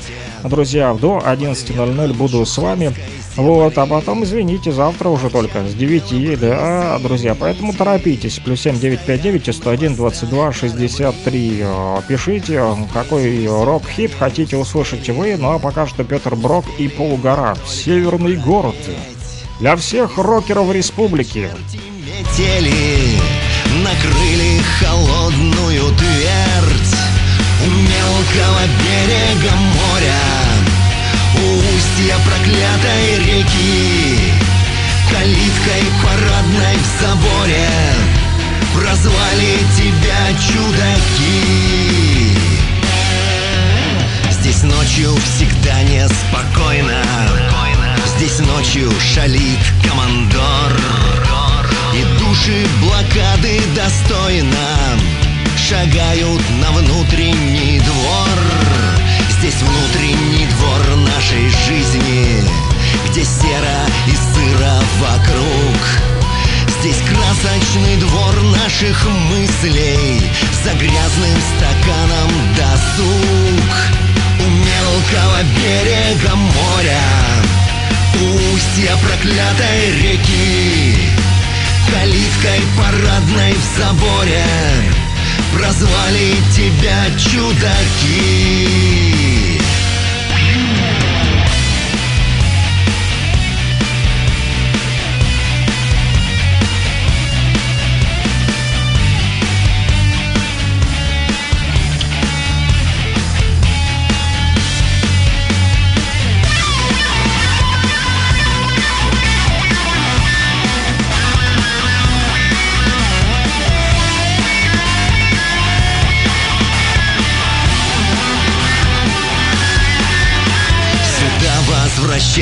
Друзья, до 11.00 буду с вами. Вот, а потом, извините, завтра уже только с 9, да, друзья, поэтому торопитесь. Плюс 7 959 101 22 63. Э, Пишите, какой рок-хит хотите услышать вы. Ну а пока что Петр Брок и Полугора. Северный город. Для всех рокеров республики.
Метели накрыли холодную твердь. У мелкого берега моря У устья проклятой реки Калиткой парадной в соборе Прозвали тебя чудаки. Здесь ночью всегда неспокойно Здесь ночью шалит командор души. Блокады достойно. Шагают на внутренний двор. Здесь внутренний двор нашей жизни Где серо и сыро вокруг. Здесь красочный двор наших мыслей За грязным стаканом досуг. У мелкого берега моря У устья проклятой реки Калиткой парадной в соборе Прозвали тебя чудаки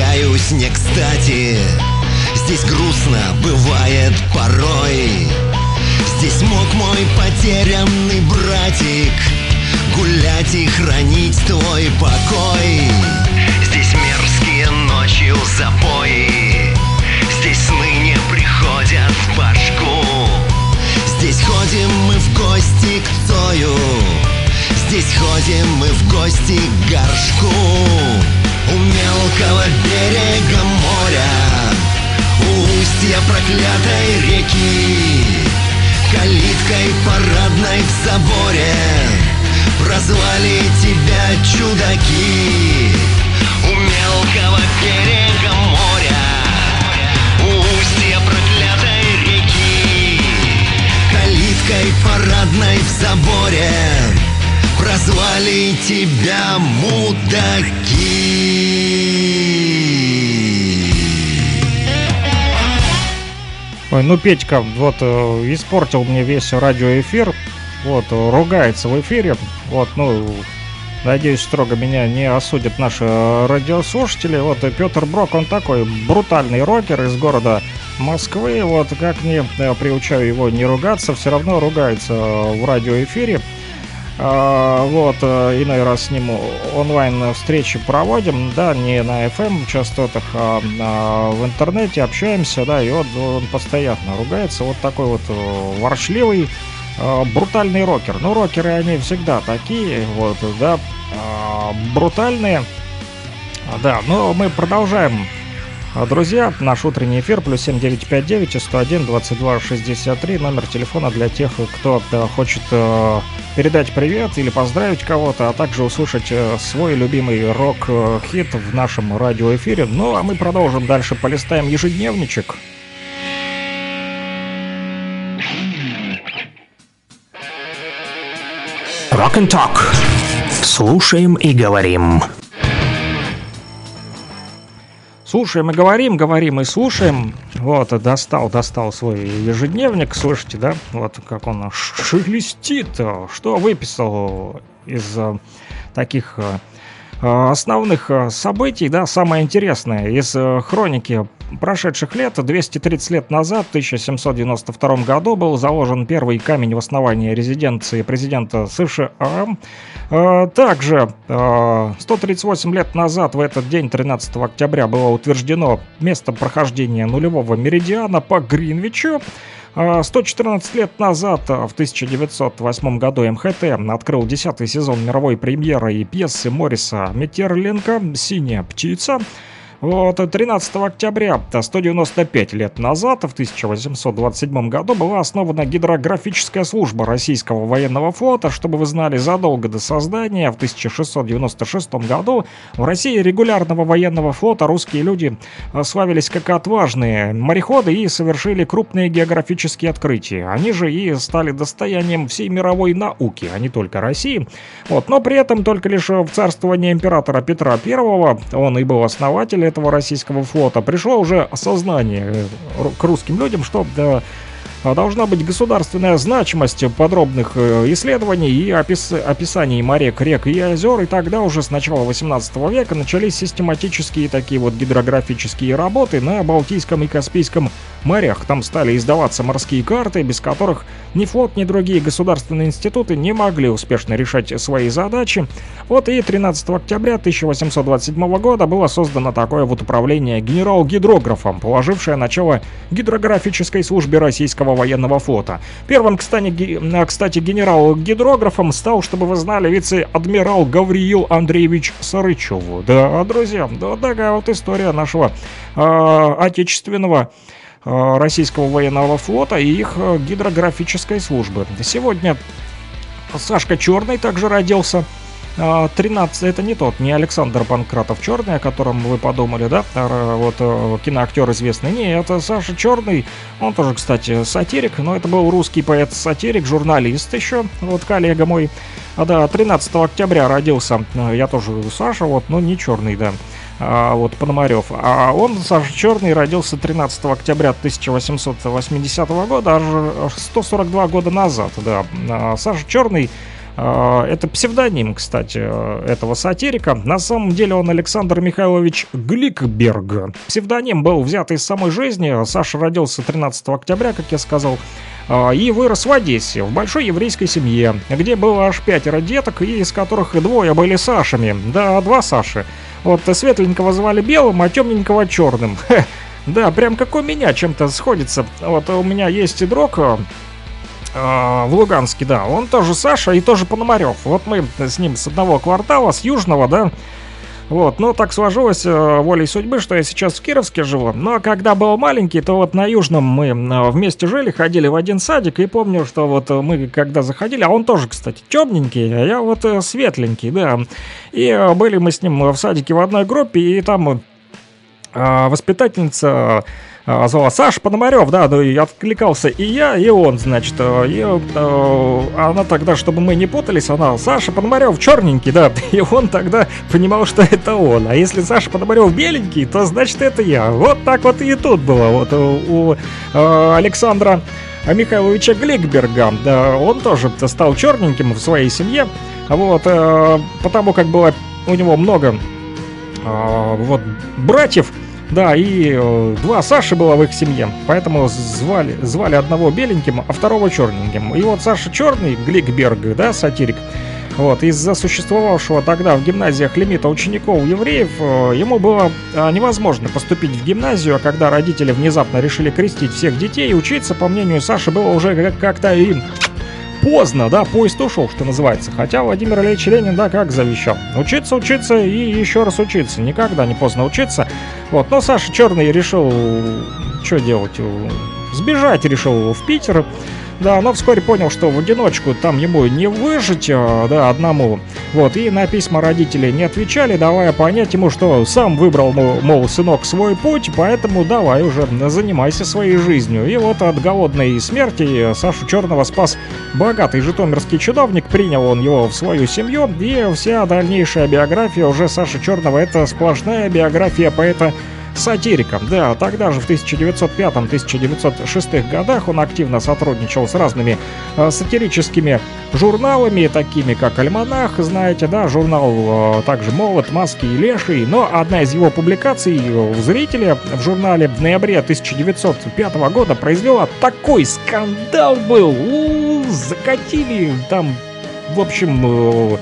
возвращаюсь не кстати. Здесь грустно бывает порой. Здесь мог мой потерянный братик Гулять и хранить твой покой. Здесь мерзкие ночью запои Здесь сны не приходят в башку. Здесь ходим мы в гости к Цою Здесь ходим мы в гости к горшку У мелкого берега моря У устья проклятой реки Калиткой парадной в соборе Прозвали тебя чудаки. У мелкого берега моря У устья проклятой реки Калиткой парадной в соборе Прозвали тебя мудаки
Ой, ну Петька вот э, испортил мне весь радиоэфир. Вот, э, ругается в эфире. Вот, ну, надеюсь, строго меня не осудят наши э, радиослушатели. Вот Петр Брок, он такой брутальный рокер из города Москвы. Вот, как не э, приучаю его не ругаться, все равно ругается э, в радиоэфире. А, вот, э, иной раз с ним онлайн встречи проводим, да, не на FM частотах, а, а в интернете общаемся, да, и вот он постоянно ругается, вот такой вот э, воршливый, э, брутальный рокер. Ну, рокеры, они всегда такие, вот, да, а, брутальные, да, но мы продолжаем Друзья, наш утренний эфир плюс 7959 101 22 63 номер телефона для тех, кто э, хочет э, передать привет или поздравить кого-то, а также услышать э, свой любимый рок-хит в нашем радиоэфире. Ну а мы продолжим дальше, полистаем ежедневничек.
Rock and Talk. Слушаем и говорим.
Слушаем и говорим, говорим и слушаем. Вот, достал, достал свой ежедневник, слышите, да? Вот как он шелестит. Что выписал из э, таких э, э, основных событий, да, самое интересное из хроники прошедших лет. 230 лет назад, в 1792 году, был заложен первый камень в основании резиденции президента США. Э, Также э, 138 лет назад, в этот день, 13 октября, было утверждено место прохождения нулевого меридиана по Гринвичу. А, 114 лет назад, в 1908 году, МХТ открыл 10 сезон мировой премьеры и пьесы Мориса Метерленко «Синяя птица». Вот, 13 октября 195 лет назад, в 1827 году, была основана гидрографическая служба российского военного флота. Чтобы вы знали, задолго до создания, в 1696 году, в России регулярного военного флота русские люди э, славились как отважные мореходы и совершили крупные географические открытия. Они же и стали достоянием всей мировой науки, а не только России. Вот, но при этом только лишь в царствовании императора Петра I, он и был основатель этого российского флота, пришло уже осознание э, к русским людям, что а, должна быть государственная значимость подробных э, исследований и опис- описаний морек, рек и озер, и тогда уже с начала 18 века начались систематические такие вот гидрографические работы на Балтийском и Каспийском морях. Там стали издаваться морские карты, без которых ни флот, ни другие государственные институты не могли успешно решать свои задачи. Вот и 13 октября 1827 года было создано такое вот управление генерал-гидрографом, положившее начало гидрографической службе российского военного флота. Первым, кстати, а, кстати генерал-гидрографом стал, чтобы вы знали, вице-адмирал Гавриил Андреевич Сарычев. Да, друзья, да, такая вот история нашего а, отечественного российского военного флота и их а, гидрографической службы. Сегодня Сашка Черный также родился. А, 13, это не тот, не Александр Панкратов Черный, о котором вы подумали, да? А, Вот э, киноактер известный. Не, это Саша Черный. Он тоже, кстати, сатирик, но это был русский поэт-сатирик, журналист еще, вот коллега мой. А, да, 13 октября родился. Э, Я тоже Саша, вот, но не черный, да. А, вот Пономарев. А он, Саша Черный, родился 13 октября 1880 года, аж 142 года назад, да. А, Саша Черный а, это псевдоним, кстати, этого сатирика. На самом деле он Александр Михайлович Гликберг. Псевдоним был взят из самой жизни. Саша родился 13 октября, как я сказал, и вырос в Одессе, в большой еврейской семье, где было аж пятеро деток, и из которых двое были Сашами. Да, два Саши. Вот светленького звали белым, а темненького черным. <laughs> Хе. Да, прям как у меня чем-то сходится. Вот у меня есть друг, э, а, в Луганске, да. Он тоже Саша и тоже Пономарев. Вот мы с ним с одного квартала, с Южного, да. Вот, ну так сложилось э, волей судьбы, что я сейчас в Кировске живу. Но когда был маленький, то вот на Южном мы э, вместе жили, ходили в один садик. И помню, что вот э, мы когда заходили, а он тоже, кстати, темненький, а я вот э, светленький, да. И э, были мы с ним в садике в одной группе, и там э, воспитательница а, звала Саша Пономарев, да, ну и откликался и я, и он, значит, э, и э, она тогда, чтобы мы не путались, она Саша Пономарев черненький, да, <laughs> и он тогда понимал, что это он, а если Саша Пономарев беленький, то значит это я. Вот так вот и тут было, вот у, э, Александра Михайловича Гликберга, да, он тоже стал черненьким в своей семье, вот, э, потому как было у него много а, вот братьев, да, и э, два Саши было в их семье, поэтому звали, звали одного беленьким, а второго черненьким. И вот Саша Черный, Гликберг, да, сатирик, вот, из-за существовавшего тогда в гимназиях лимита учеников евреев, э, ему было а, невозможно поступить в гимназию, а когда родители внезапно решили крестить всех детей, учиться, по мнению Саши, было уже как- как-то им поздно, да, поезд ушел, что называется. Хотя Владимир Ильич Ленин, да, как завещал. Учиться, учиться и еще раз учиться. Никогда не поздно учиться. Вот, но Саша Черный решил, что делать, сбежать решил в Питер. Да, но вскоре понял, что в одиночку там ему не выжить, э, да, одному. Вот, и на письма родителей не отвечали, давая понять ему, что сам выбрал, мол, мол, сынок, свой путь, поэтому давай уже занимайся своей жизнью. И вот от голодной смерти Сашу Черного спас богатый житомирский чиновник, принял он его в свою семью, и вся дальнейшая биография уже Саши Черного это сплошная биография поэта сатирика. Да, тогда же в 1905-1906 годах он активно сотрудничал с разными э, сатирическими журналами, такими как «Альманах», знаете, да, журнал э, также «Молот», «Маски» и «Леший». Но одна из его публикаций в «Зрителе» в журнале в ноябре 1905 года произвела такой скандал был. У, закатили там, в общем... э,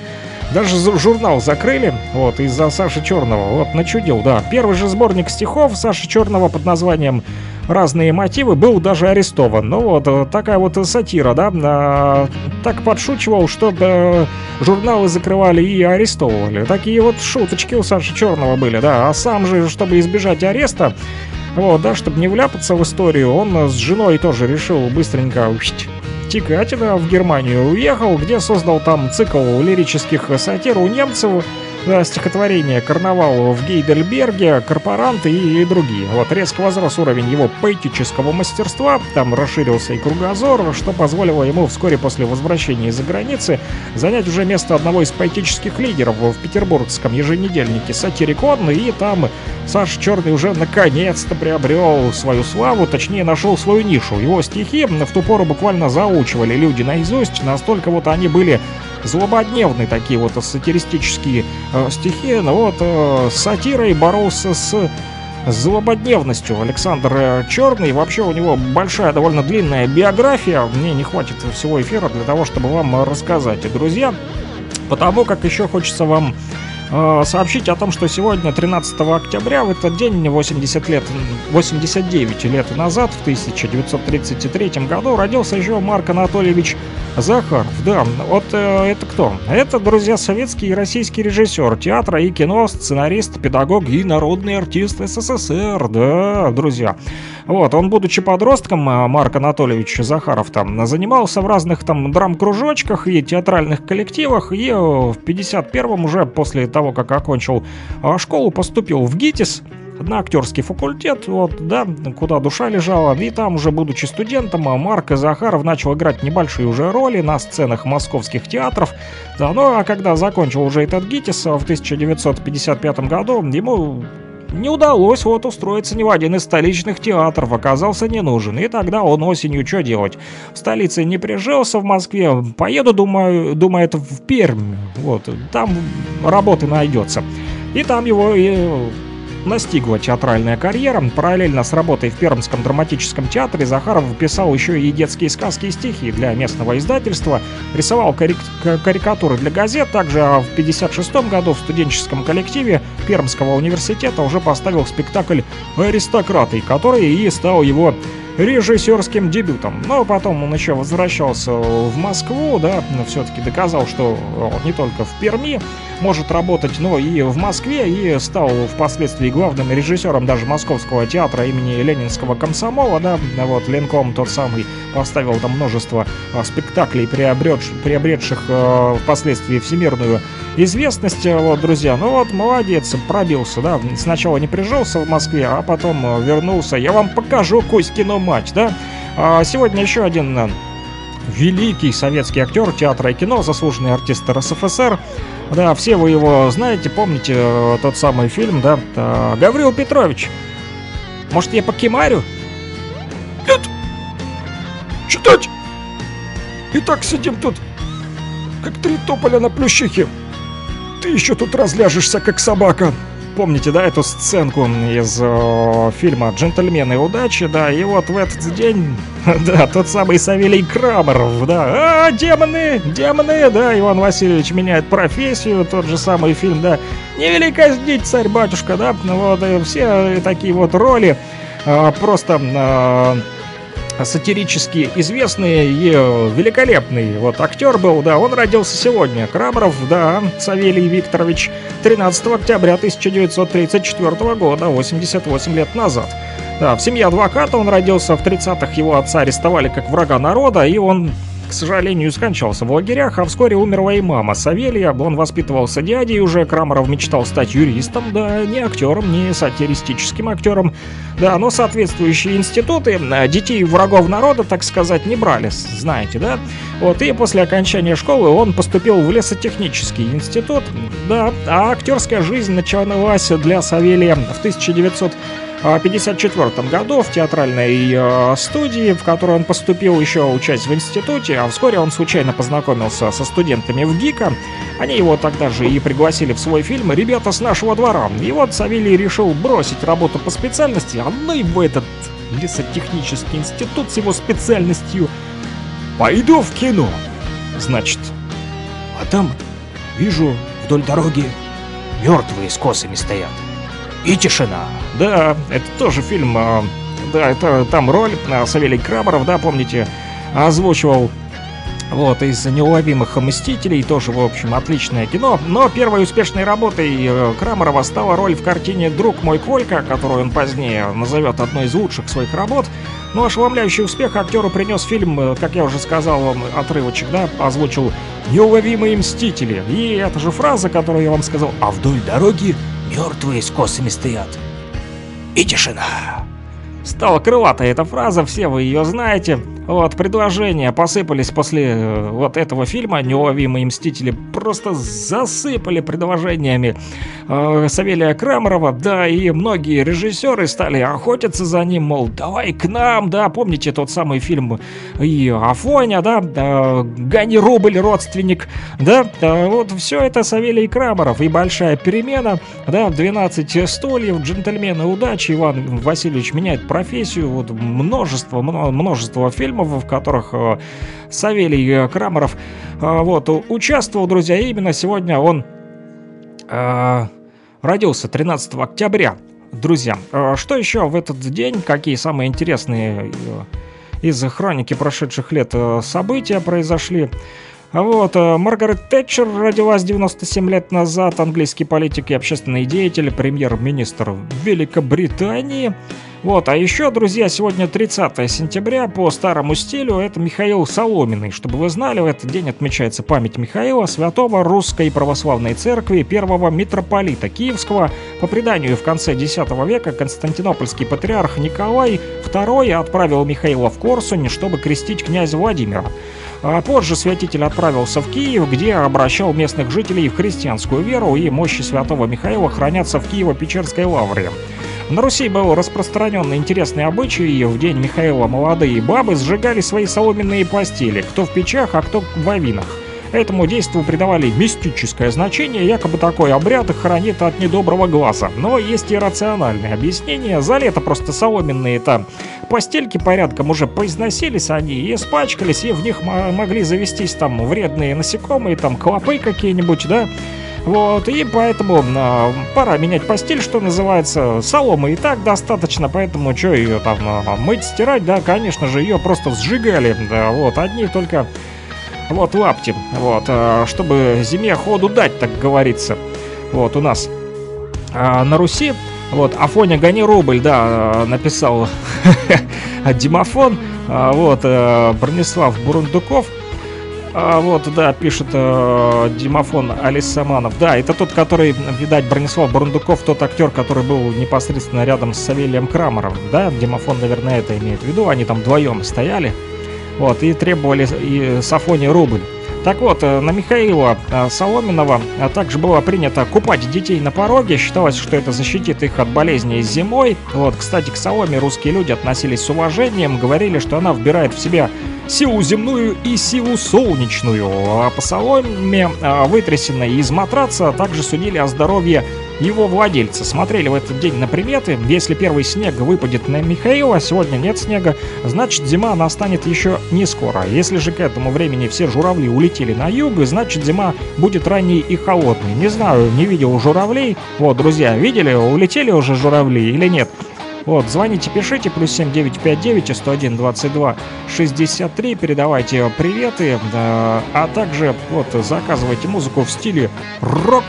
даже журнал закрыли, вот, из-за Саши Черного. Вот, начудил, да. Первый же сборник стихов Саши Черного под названием разные мотивы, был даже арестован. Ну вот, э, такая вот сатира, да, а, так подшучивал, что э, журналы закрывали и арестовывали. Такие вот шуточки у Саши Черного были, да, а сам же, чтобы избежать ареста, вот, да, чтобы не вляпаться в историю, он с женой тоже решил быстренько да, в Германию. Уехал, где создал там цикл лирических сатир у немцев, стихотворение «Карнавал в Гейдельберге», «Корпоранты» и, и другие. Вот резко возрос уровень его поэтического мастерства, там расширился и кругозор, что позволило ему вскоре после возвращения из-за границы занять уже место одного из поэтических лидеров в петербургском еженедельнике «Сатирикон», и там Саша Черный уже наконец-то приобрел свою славу, точнее нашел свою нишу. Его стихи в ту пору буквально заучивали люди наизусть, настолько вот они были злободневные такие вот сатиристические э, стихи. Ну вот э, с сатирой боролся с злободневностью Александр э, Черный. Вообще у него большая, довольно длинная биография. Мне не хватит всего эфира для того, чтобы вам рассказать. Друзья, потому как еще хочется вам сообщить о том, что сегодня, 13 октября, в этот день, 80 лет, 89 лет назад, в 1933 году, родился еще Марк Анатольевич Захаров. Да, вот э, это кто? Это, друзья, советский и российский режиссер театра и кино, сценарист, педагог и народный артист СССР. Да, друзья. Вот, он, будучи подростком, э, Марк Анатольевич Захаров там занимался в разных там драм-кружочках и театральных коллективах, и э, в 51-м уже после того, как окончил э, школу, поступил в ГИТИС, на актерский факультет, вот, да, куда душа лежала. И там уже, будучи студентом, Марк Захаров начал играть небольшие уже роли на сценах московских театров. Да, ну а когда закончил уже этот ГИТИС в 1955 году, ему не удалось вот устроиться ни в один из столичных театров, оказался не нужен. И тогда он осенью что делать? В столице не прижился в Москве, поеду, думаю, думает, в Пермь. Вот, там работы найдется. И там его и настигла театральная карьера. Параллельно с работой в Пермском драматическом театре Захаров писал еще и детские сказки и стихи для местного издательства, рисовал карик- карикатуры для газет. Также а в 1956 году в студенческом коллективе Пермского университета уже поставил спектакль «Аристократы», который и стал его режиссерским дебютом. Но потом он еще возвращался в Москву, да, все-таки доказал, что он не только в Перми может работать, но и в Москве, и стал впоследствии главным режиссером даже Московского театра имени Ленинского комсомола, да, вот Ленком тот самый поставил там множество а, спектаклей, приобретш, приобретших э, впоследствии всемирную известность, вот, друзья, ну вот, молодец, пробился, да, сначала не прижился в Москве, а потом э, вернулся, я вам покажу Кузькину мать, да, а сегодня еще один э, великий советский актер театра и кино, заслуженный артист РСФСР. Да, все вы его знаете, помните э, тот самый фильм, да? Э, Гаврил Петрович. Может, я покемарю? Нет. Читать. Итак, сидим тут, как три тополя на плющихе. Ты еще тут разляжешься, как собака. Помните, да, эту сценку из э, фильма «Джентльмены удачи», да, и вот в этот день, <laughs> да, тот самый Савелий Крамеров, да, а, демоны, демоны, да, Иван Васильевич меняет профессию, тот же самый фильм, да, «Невелика здесь царь-батюшка», да, ну вот, и все такие вот роли, э, просто... э, сатирически известный и э, великолепный вот актер был, да, он родился сегодня. Крамеров, да, Савелий Викторович, 13 октября 1934 года, 88 лет назад. Да, в семье адвоката он родился, в 30-х его отца арестовали как врага народа, и он к сожалению, скончался в лагерях, а вскоре умерла и мама Савелия. Он воспитывался дядей уже, Крамаров мечтал стать юристом, да, не актером, не сатиристическим актером. Да, но соответствующие институты а, детей врагов народа, так сказать, не брали, знаете, да? Вот, и после окончания школы он поступил в лесотехнический институт, да, а актерская жизнь началась для Савелия в 1900 в 1954 году в театральной э, студии, в которой он поступил еще учась в институте, а вскоре он случайно познакомился со студентами в ГИКа. Они его тогда же и пригласили в свой фильм «Ребята с нашего двора». И вот Савелий решил бросить работу по специальности, а ну его этот лесотехнический институт с его специальностью. «Пойду в кино!» Значит, а там вижу вдоль дороги мертвые с косами стоят. И тишина. Да, это тоже фильм, а, да, это там роль а, Савелий Крамаров, да, помните, озвучивал вот, из неуловимых «Мстителей» тоже, в общем, отличное кино. Но первой успешной работой э, Крамарова стала роль в картине «Друг мой Колька», которую он позднее назовет одной из лучших своих работ. Но мертвые с косами стоят. И тишина. Стала крылатой эта фраза, все вы ее знаете. Вот, предложения посыпались после э, вот этого фильма «Неуловимые мстители». Просто засыпали предложениями э, Савелия Крамарова. Да, и многие режиссеры стали охотиться за ним, мол, давай к нам, да. Помните тот самый фильм и Афоня, да, э, «Гони рубль, родственник», да. Э, вот все это Савелий Крамаров и «Большая перемена», да, «12 стульев», «Джентльмены удачи», Иван Васильевич меняет профессию, вот множество, мно- множество фильмов, в которых э, Савелий э, Крамаров э, вот участвовал, друзья, и именно сегодня он родился 13 октября. Друзья, что еще в этот день, какие самые интересные из хроники прошедших лет события произошли? Вот, Маргарет Тэтчер родилась 97 лет назад, английский политик и общественный деятель, премьер-министр Великобритании. Вот, а еще, друзья, сегодня 30 сентября по старому стилю, это Михаил Соломенный. Чтобы вы знали, в этот день отмечается память Михаила, святого русской православной церкви, первого митрополита Киевского. По преданию, в конце X века константинопольский патриарх Николай II отправил Михаила в Корсунь, чтобы крестить князя Владимира. А позже святитель отправился в Киев, где обращал местных жителей в христианскую веру, и мощи святого Михаила хранятся в Киево-Печерской лавре. На Руси был распространен интересный обычай, и в день Михаила молодые бабы сжигали свои соломенные постели, кто в печах, а кто в авинах. Этому действу придавали мистическое значение, якобы такой обряд их хранит от недоброго глаза. Но есть и рациональное объяснение. За лето просто соломенные там постельки порядком уже поизносились они и испачкались, и в них мо- могли завестись там вредные насекомые, там клопы какие-нибудь, да. Вот, и поэтому а, пора менять постель, что называется. Соломы и так достаточно, поэтому что ее там а, мыть, стирать, да, конечно же, ее просто сжигали, да, вот, одни только вот лапти, вот, а, чтобы зиме ходу дать, так говорится. Вот, у нас а, на Руси, вот, Афоня гони рубль, да, написал <laughs> Димофон, вот, а, Бронислав Бурундуков, а, вот, да, пишет э, Димофон Алисаманов. Да, это тот, который, видать, Бронислав Бурундуков, тот актер, который был непосредственно рядом с Савелием Крамером. Да, Димофон, наверное, это имеет в виду. Они там вдвоем стояли. Вот, и требовали и Сафони рубль. Так вот, э, на Михаила э, Соломенова а также было принято купать детей на пороге. Считалось, что это защитит их от болезней зимой. Вот, кстати, к Соломе русские люди относились с уважением, говорили, что она вбирает в себя силу земную и силу солнечную. А по соломе, а, вытрясенной из матраца, также судили о здоровье его владельца. Смотрели в этот день на приметы. Если первый снег выпадет на Михаила, сегодня нет снега, значит зима настанет еще не скоро. Если же к этому времени все журавли улетели на юг, значит зима будет ранней и холодной. Не знаю, не видел журавлей. Вот, друзья, видели, улетели уже журавли или нет? Вот, звоните, пишите, плюс 7959 101 22 63, передавайте приветы, да, а также вот заказывайте музыку в стиле рок.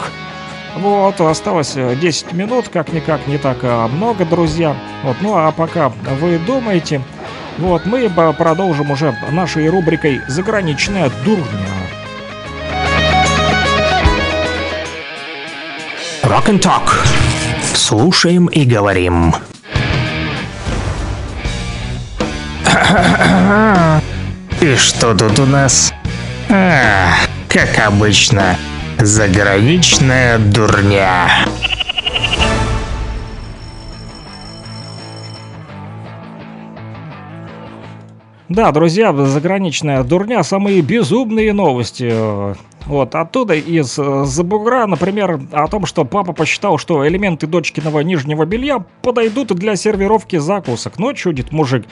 Вот, осталось э, 10 минут, как-никак не так а, много, друзья. Вот, ну а пока вы думаете, вот, мы продолжим уже нашей рубрикой «Заграничная дурня».
Rock and Talk. Слушаем и говорим. И что тут у нас? А, как обычно, заграничная дурня.
Да, друзья, заграничная дурня, самые безумные новости. Вот оттуда из э, Забугра, например, о том, что папа посчитал, что элементы дочкиного нижнего белья подойдут для сервировки закусок. Но чудит мужик.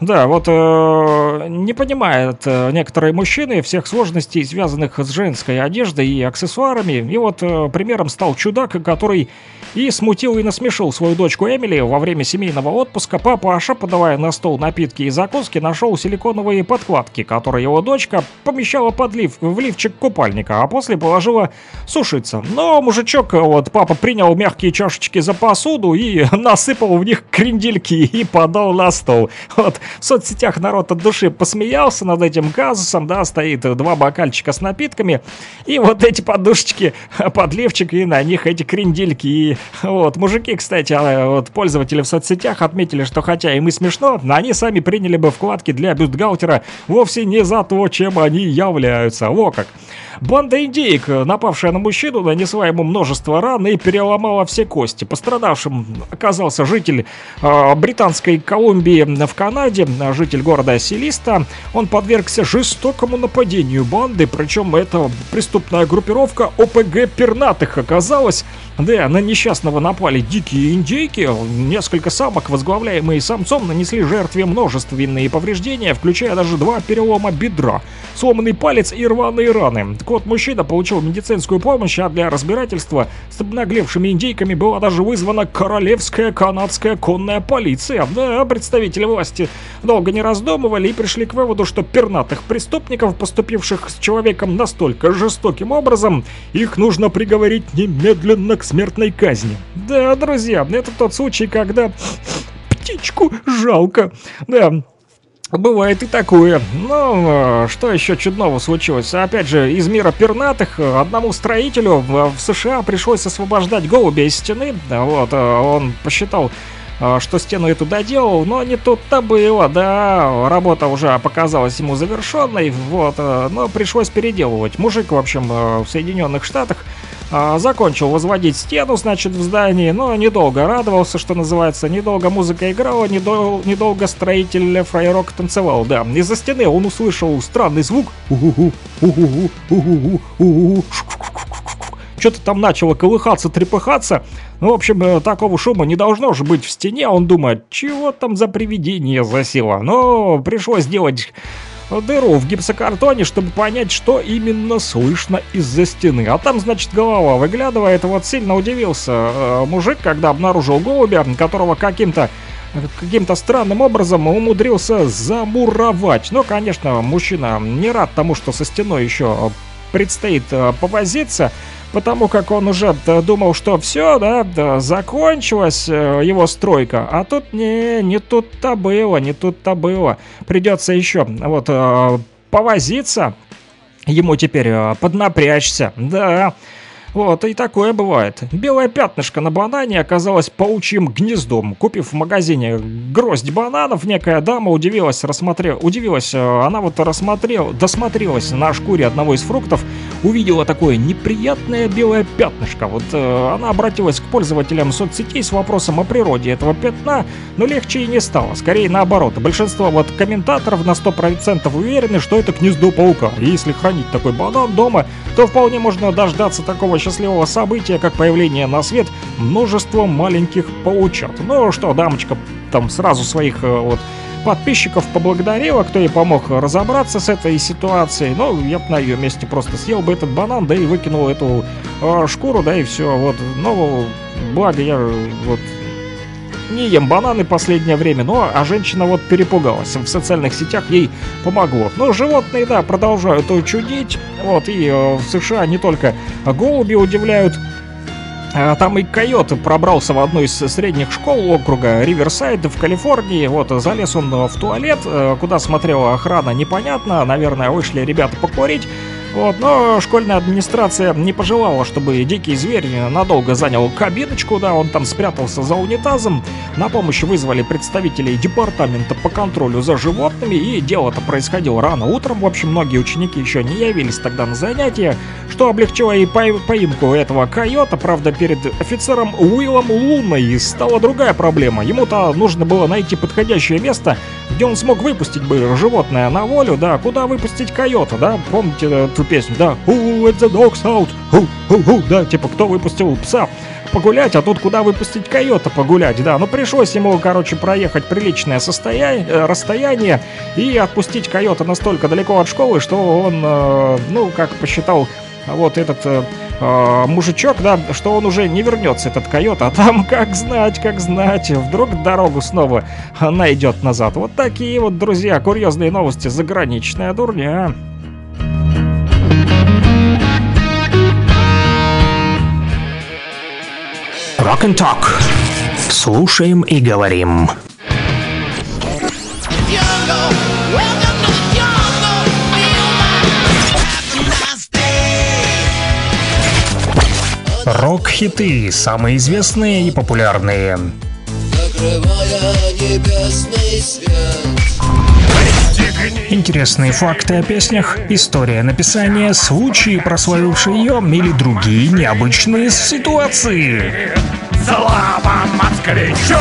Да, вот э, не понимают э, некоторые мужчины всех сложностей, связанных с женской одеждой и аксессуарами. И вот э, примером стал чудак, который и смутил и насмешил свою дочку Эмили во время семейного отпуска. Папаша, подавая на стол напитки и закуски, нашел силиконовые подкладки, которые его дочка помещала под лиф, в лифчик купальника, а после положила сушиться. Но мужичок, вот папа принял мягкие чашечки за посуду и <laughs> насыпал в них крендельки и подал на стол. Вот в соцсетях народ от души посмеялся над этим казусом, да, стоит два бокальчика с напитками, и вот эти подушечки, <laughs> подливчик, и на них эти крендельки. И <laughs> вот, мужики, кстати, а, вот пользователи в соцсетях отметили, что хотя им и смешно, но они сами приняли бы вкладки для бюстгальтера вовсе не за то, чем они являются. Во как. Банда индейок, напавшая на мужчину, нанесла ему множество ран и переломала все кости. Пострадавшим оказался житель э, британской Колумбии в Канаде, житель города Селиста. Он подвергся жестокому нападению банды, причем это преступная группировка ОПГ Пернатых оказалась. Да, на несчастного напали дикие индейки. Несколько самок, возглавляемые самцом, нанесли жертве множественные повреждения, включая даже два перелома бедра, сломанный палец и рваные раны. Так вот, мужчина получил медицинскую помощь, а для разбирательства с обнаглевшими индейками была даже вызвана королевская канадская конная полиция. Да, представители власти долго не раздумывали и пришли к выводу, что пернатых преступников, поступивших с человеком настолько жестоким образом, их нужно приговорить немедленно к смертной казни. Да, друзья, это тот случай, когда птичку жалко. Да, Бывает и такое. Но э, что еще чудного случилось? Опять же, из мира пернатых одному строителю в, США пришлось освобождать голубя из стены. Вот, э, он посчитал, э, что стену эту доделал, но не тут-то было, да, работа уже показалась ему завершенной, вот, но пришлось переделывать. Мужик, в общем, в Соединенных Штатах а, закончил возводить стену, значит, в здании, но недолго радовался, что называется, недолго музыка играла, недол- недолго строитель фрайрок танцевал, да. Из-за стены он услышал странный звук. Что-то там начало колыхаться, трепыхаться. Ну, в общем, э, такого шума не должно же быть в стене. Он думает, чего там за привидение засело. Но пришлось делать дыру в гипсокартоне, чтобы понять, что именно слышно из-за стены. А там, значит, голова выглядывает. Вот сильно удивился э, мужик, когда обнаружил голубя, которого каким-то каким-то странным образом умудрился замуровать. Но, конечно, мужчина не рад тому, что со стеной еще предстоит э, повозиться, потому как он уже э, думал, что все, да, да, закончилась э, его стройка, а тут не, не тут-то было, не тут-то было. Придется еще вот э, повозиться, ему теперь поднапрячься, да. Вот, и такое бывает. Белое пятнышко на банане оказалось паучьим гнездом. Купив в магазине гроздь бананов, некая дама удивилась, рассмотрела, удивилась, она вот рассмотрела, досмотрелась на шкуре одного из фруктов, увидела такое неприятное белое пятнышко. Вот э, она обратилась к пользователям соцсетей с вопросом о природе этого пятна, но легче и не стало. Скорее наоборот. Большинство вот комментаторов на 100% уверены, что это гнездо паука. И если хранить такой банан дома, то вполне можно дождаться такого счастливого события, как появление на свет множества маленьких паучат. Ну что, дамочка там сразу своих э, вот подписчиков поблагодарила, кто ей помог разобраться с этой ситуацией. Ну, я бы на ее месте просто съел бы этот банан, да и выкинул эту э, шкуру, да и все. Вот, но благо я вот не ем бананы последнее время, но а женщина вот перепугалась. В социальных сетях ей помогло. Но животные, да, продолжают чудить. Вот, и э, в США не только голуби удивляют Там и койот пробрался в одну из средних школ округа Риверсайд в Калифорнии. Вот, залез он в туалет, э, куда смотрела охрана, непонятно. Наверное, вышли ребята покурить. Вот, но школьная администрация не пожелала, чтобы дикий зверь надолго занял кабиночку, да, он там спрятался за унитазом. На помощь вызвали представителей департамента по контролю за животными, и дело-то происходило рано утром. В общем, многие ученики еще не явились тогда на занятия, что облегчило и по- поимку этого койота. Правда, перед офицером Уиллом Луной стала другая проблема. Ему-то нужно было найти подходящее место где он смог выпустить бы животное на волю, да, куда выпустить койота, да, помните эту песню, да, Who let the dogs out, who, who, who, да, типа, кто выпустил пса? Погулять, а тут куда выпустить койота погулять, да, ну пришлось ему, короче, проехать приличное состояние, э, расстояние и отпустить койота настолько далеко от школы, что он, э, ну, как посчитал вот этот э, э, мужичок, да, что он уже не вернется, этот койот, а там, <laughs> как знать, как знать, вдруг дорогу снова найдет назад. Вот такие вот, друзья, курьезные новости, заграничная дурня.
Rock and Talk. Слушаем и говорим. Рок-хиты, самые известные и популярные. Интересные факты о песнях, история написания, случаи, прославившие ее или другие необычные ситуации.
Слава москвичу!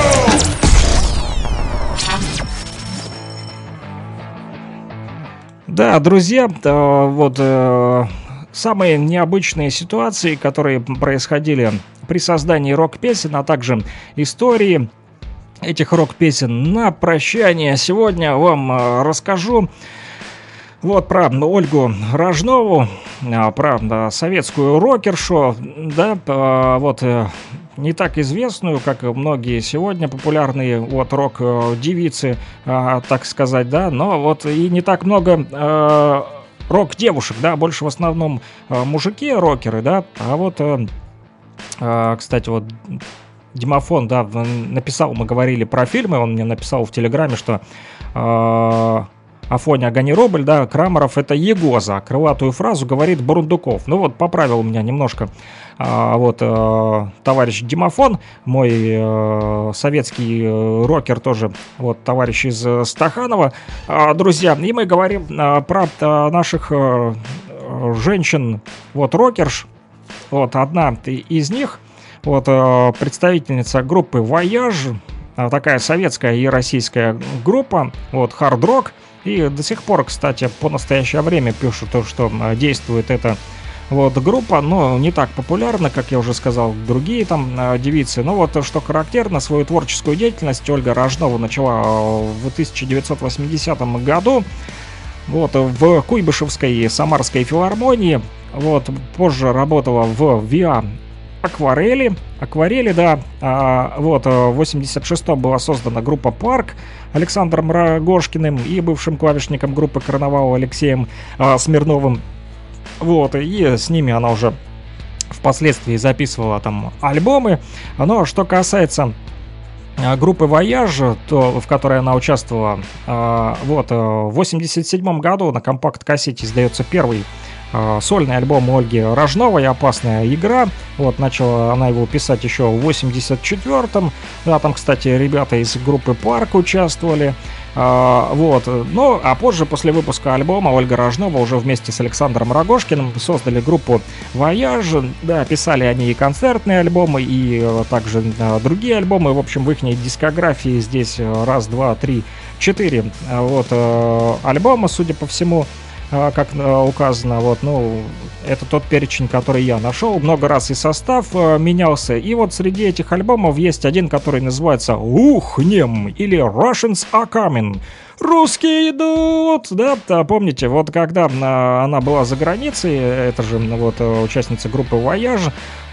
Да, друзья, э, вот э, самые необычные ситуации, которые происходили при создании рок-песен, а также истории этих рок-песен на прощание сегодня вам э, расскажу. Вот про Ольгу Рожнову, а, про советскую рокершу, да, а, вот э, не так известную, как многие сегодня популярные вот рок-девицы, так сказать, да, но вот и не так много э, рок-девушек, да, больше в основном э, мужики рокеры, да, а вот, э, э, кстати, вот Димофон, да, написал, мы говорили про фильмы, он мне написал в Телеграме, что э, Афоня Огони Рубль, да, Крамаров это Егоза, крылатую фразу говорит Бурундуков. Ну вот, поправил меня немножко а, вот э, товарищ Димофон, мой э, советский э, рокер тоже, вот товарищ из э, Стаханова, А, друзья, и мы говорим а, про а, наших э, э, женщин, вот рокерш, вот одна из них, вот э, представительница группы Voyage, а, такая советская и российская группа, вот хард-рок, и до сих пор, кстати, по настоящее время пишут, то, что а, действует эта вот группа, но не так популярна, как я уже сказал, другие там девицы. Но вот что характерно, свою творческую деятельность Ольга Рожнова начала в 1980 году. Вот, в Куйбышевской Самарской филармонии. Вот, позже работала в ВИА Акварели. Акварели, да. А, вот, э, в 86-м была создана группа «Парк» Александром Рогошкиным и бывшим клавишником группы «Карнавал» Алексеем а, Смирновым. Вот, и с ними она уже впоследствии записывала там альбомы. Но что касается а, группы Voyage, то, в которой она участвовала, а, вот, э, в 87 году на компакт-кассете издается первый а, сольный альбом Ольги Рожновой «Опасная игра». Вот, начала она его писать еще в 84-м. Да, там, кстати, ребята из группы «Парк» участвовали. А, вот, ну, а позже, после выпуска альбома, Ольга Рожнова уже вместе с Александром Рогошкиным создали группу «Вояж». Да, писали они и концертные альбомы, и э, также э, другие альбомы. В общем, в их дискографии здесь э, раз, два, три, четыре э, вот э, альбома, судя по всему как э, указано, вот, ну, это тот перечень, который я нашел. Много раз и состав э, менялся. И вот среди этих альбомов есть один, который называется «Ухнем» или «Russians are coming». Русские идут, да, да, помните, вот когда а, она была за границей, это же вот участница группы «Вояж»,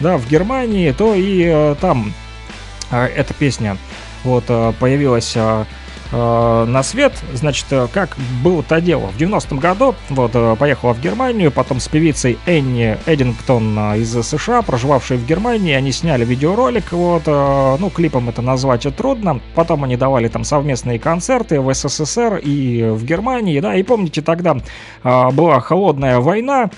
да, в Германии, то и там эта песня вот появилась э, на свет, значит, э, как было-то дело. В 90-м году вот э, поехала в Германию, потом с певицей Энни Эдингтон из США, проживавшей в Германии, они сняли видеоролик, вот, ну, клипом это назвать трудно, потом они давали там совместные концерты в СССР и в Германии, да, и помните, тогда была холодная война,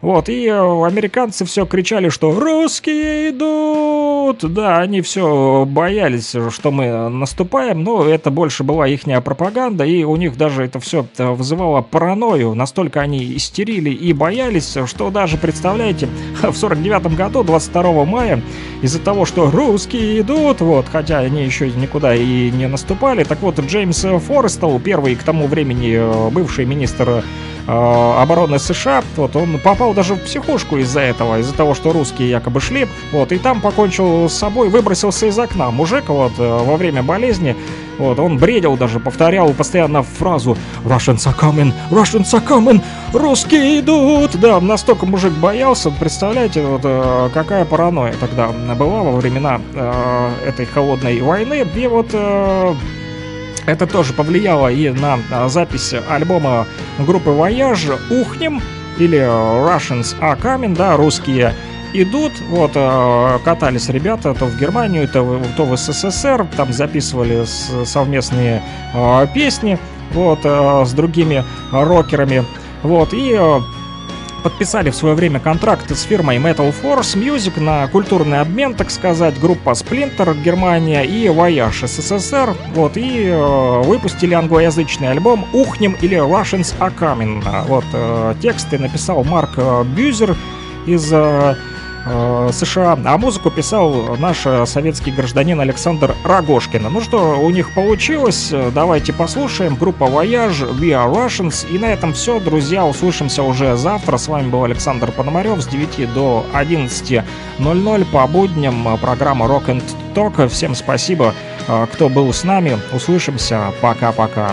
Вот, и э, американцы все кричали, что «русские идут!» Да, они все боялись, что мы наступаем, но это больше была их пропаганда, и у них даже это все вызывало паранойю. Настолько они истерили и боялись, что даже, представляете, <laughs> в 49 году, 22 мая, из-за того, что русские идут, вот, хотя они еще никуда и не наступали, так вот, Джеймс Форестел, первый к тому времени э, бывший министр э, обороны США, вот, он попал даже в психушку из-за этого, из-за того, что русские якобы шли, вот, и там покончил с собой, выбросился из окна. Мужик вот э, во время болезни, вот, он бредил даже, повторял постоянно фразу «Russians are coming! Russians are coming! Русские идут!» Да, настолько мужик боялся, представляете, вот э, какая паранойя тогда была во времена э, этой холодной войны. И вот э, это тоже повлияло и на а, запись альбома группы Voyage «Ухнем» или Russians are coming, да, русские идут, вот, э, катались ребята то в Германию, то, то в СССР, там записывали совместные э, песни, вот, с другими рокерами, вот, и подписали в свое время контракт с фирмой Metal Force Music на культурный обмен, так сказать, группа Splinter Германия и Voyage СССР, вот, и э, выпустили англоязычный альбом «Ухнем» или «Russians are coming». Вот, э, тексты написал Марк э, Бюзер из э, э, США, а музыку писал наш э, советский гражданин Александр Рогошкин. Ну что, у них получилось, Э, давайте послушаем. Группа Voyage, We Are Russians. И на этом все, друзья, услышимся уже завтра. С вами был Александр Пономарев с 9 до 11.00 по будням. Программа Rock and Talk. Всем спасибо, кто был с нами. Услышимся. Пока-пока.